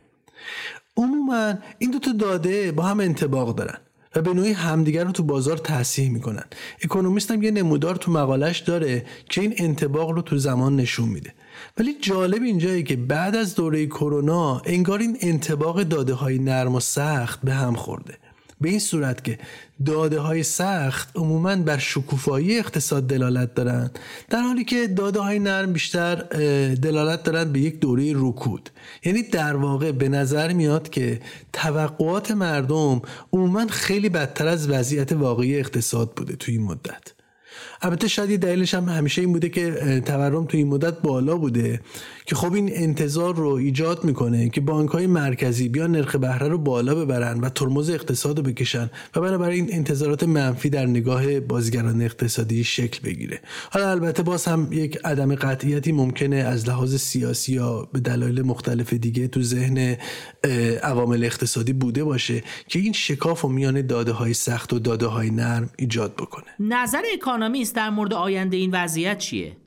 عموما این دوتا داده با هم انتباق دارن و به نوعی همدیگر رو تو بازار تصحیح می‌کنن. اکونومیست هم یه نمودار تو مقالش داره که این انتباق رو تو زمان نشون میده. ولی جالب اینجایی که بعد از دوره کرونا انگار این انتباق داده های نرم و سخت به هم خورده. به این صورت که داده های سخت عموما بر شکوفایی اقتصاد دلالت دارند در حالی که داده های نرم بیشتر دلالت دارند به یک دوره رکود. یعنی در واقع به نظر میاد که توقعات مردم عموما خیلی بدتر از وضعیت واقعی اقتصاد بوده توی این مدت. البته شاید دلیلش هم همیشه این بوده که تورم تو این مدت بالا بوده. که خب این انتظار رو ایجاد می‌کنه که بانک های مرکزی بیان نرخ بهره رو بالا ببرن و ترمز اقتصاد رو بکشن و بنابراین این انتظارات منفی در نگاه بازیگران اقتصادی شکل بگیره. حالا البته باز هم یک عدم قطعیتی ممکنه از لحاظ سیاسی یا به دلایل مختلف دیگه تو ذهن عوامل اقتصادی بوده باشه که این شکاف و میان داده های سخت و داده های نرم ایجاد بکنه. نظر اکانومیست در مورد آینده این وضعیت چیه؟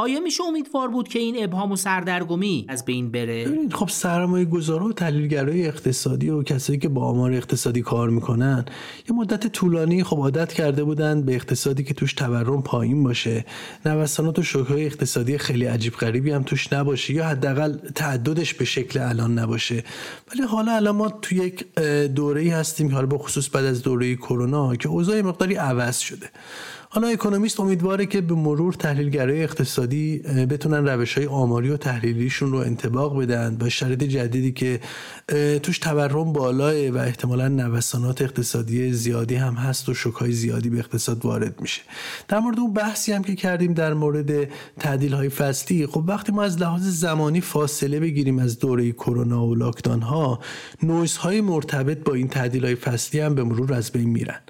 آیا میشه امیدوار بود که این ابهام و سردرگمی از بین بره؟ خب سرمایه گذارا و تحلیلگرای اقتصادی و کسایی که با آمار اقتصادی کار می‌کنن یه مدت طولانی خب عادت کرده بودن به اقتصادی که توش تورم پایین باشه. نوسانات و شوکهای اقتصادی خیلی عجیب غریبی هم توش نباشه یا حداقل تعددش به شکل الان نباشه. ولی حالا الان ما تو یک دوره ای هستیم که حالا به خصوص بعد از دوره کرونا که اوضاع مقداری عوض شده. حالا اکونومیست امیدواره که به مرور تحلیلگرای اقتصادی بتونن روش های آماری و تحلیلیشون رو انتباق بدن با شرایط جدیدی که توش تورم بالاه و احتمالا نوسانات اقتصادی زیادی هم هست و شکای زیادی به اقتصاد وارد میشه. در مورد اون بحثی هم که کردیم در مورد تعدیل های فصلی خب وقتی ما از لحاظ زمانی فاصله بگیریم از دوره کرونا و لاکدان ها نویز های مرتبط با این تعدیل های فصلی هم به مرور از بین میرن.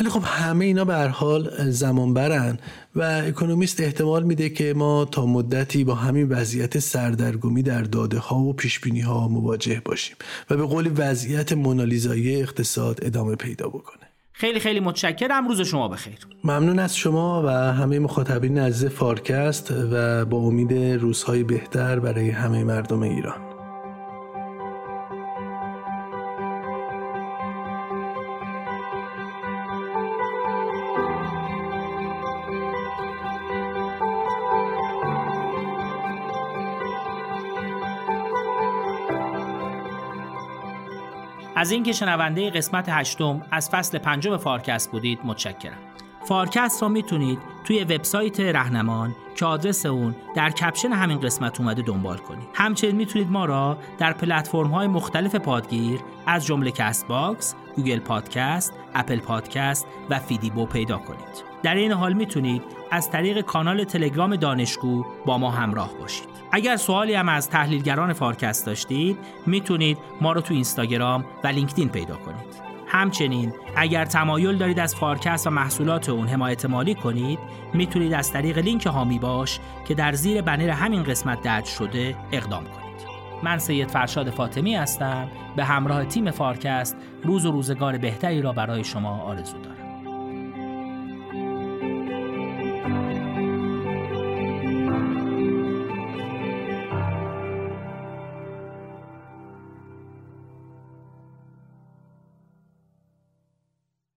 ولی خب همه اینا به هر حال زمان برن و اکونومیست احتمال میده که ما تا مدتی با همین وضعیت سردرگمی در داده ها و پیش بینی ها مواجه باشیم و به قول وضعیت مونالیزایی اقتصاد ادامه پیدا بکنه. خیلی خیلی متشکرم. روز شما بخیر. ممنون از شما و همه مخاطبین عزیز فارکست و با امید روزهای بهتر برای همه مردم ایران. از اینکه شنونده قسمت هشتم از فصل پنجم فارکست بودید متشکرم. فارکست را می‌تونید توی وبسایت رهنمان که آدرس اون در کپشن همین قسمت اومده دنبال کنید. همچنین می‌تونید ما را در پلتفرم های مختلف پادگیر از جمله Castbox، Google Podcast، Apple Podcast و فیدیبو پیدا کنید. در این حال می‌تونید از طریق کانال تلگرام دانشگو با ما همراه باشید. اگر سوالی هم از تحلیلگران فارکست داشتید می‌تونید ما رو تو اینستاگرام و لینکدین پیدا کنید. همچنین اگر تمایل دارید از فارکست و محصولات اون حمایت مالی کنید می‌تونید از طریق لینک حامی باش که در زیر بنر همین قسمت درج شده اقدام کنید. من سید فرشاد فاطمی هستم. به همراه تیم فارکست روز و روزگار بهتری را برای شما آرزو دارم.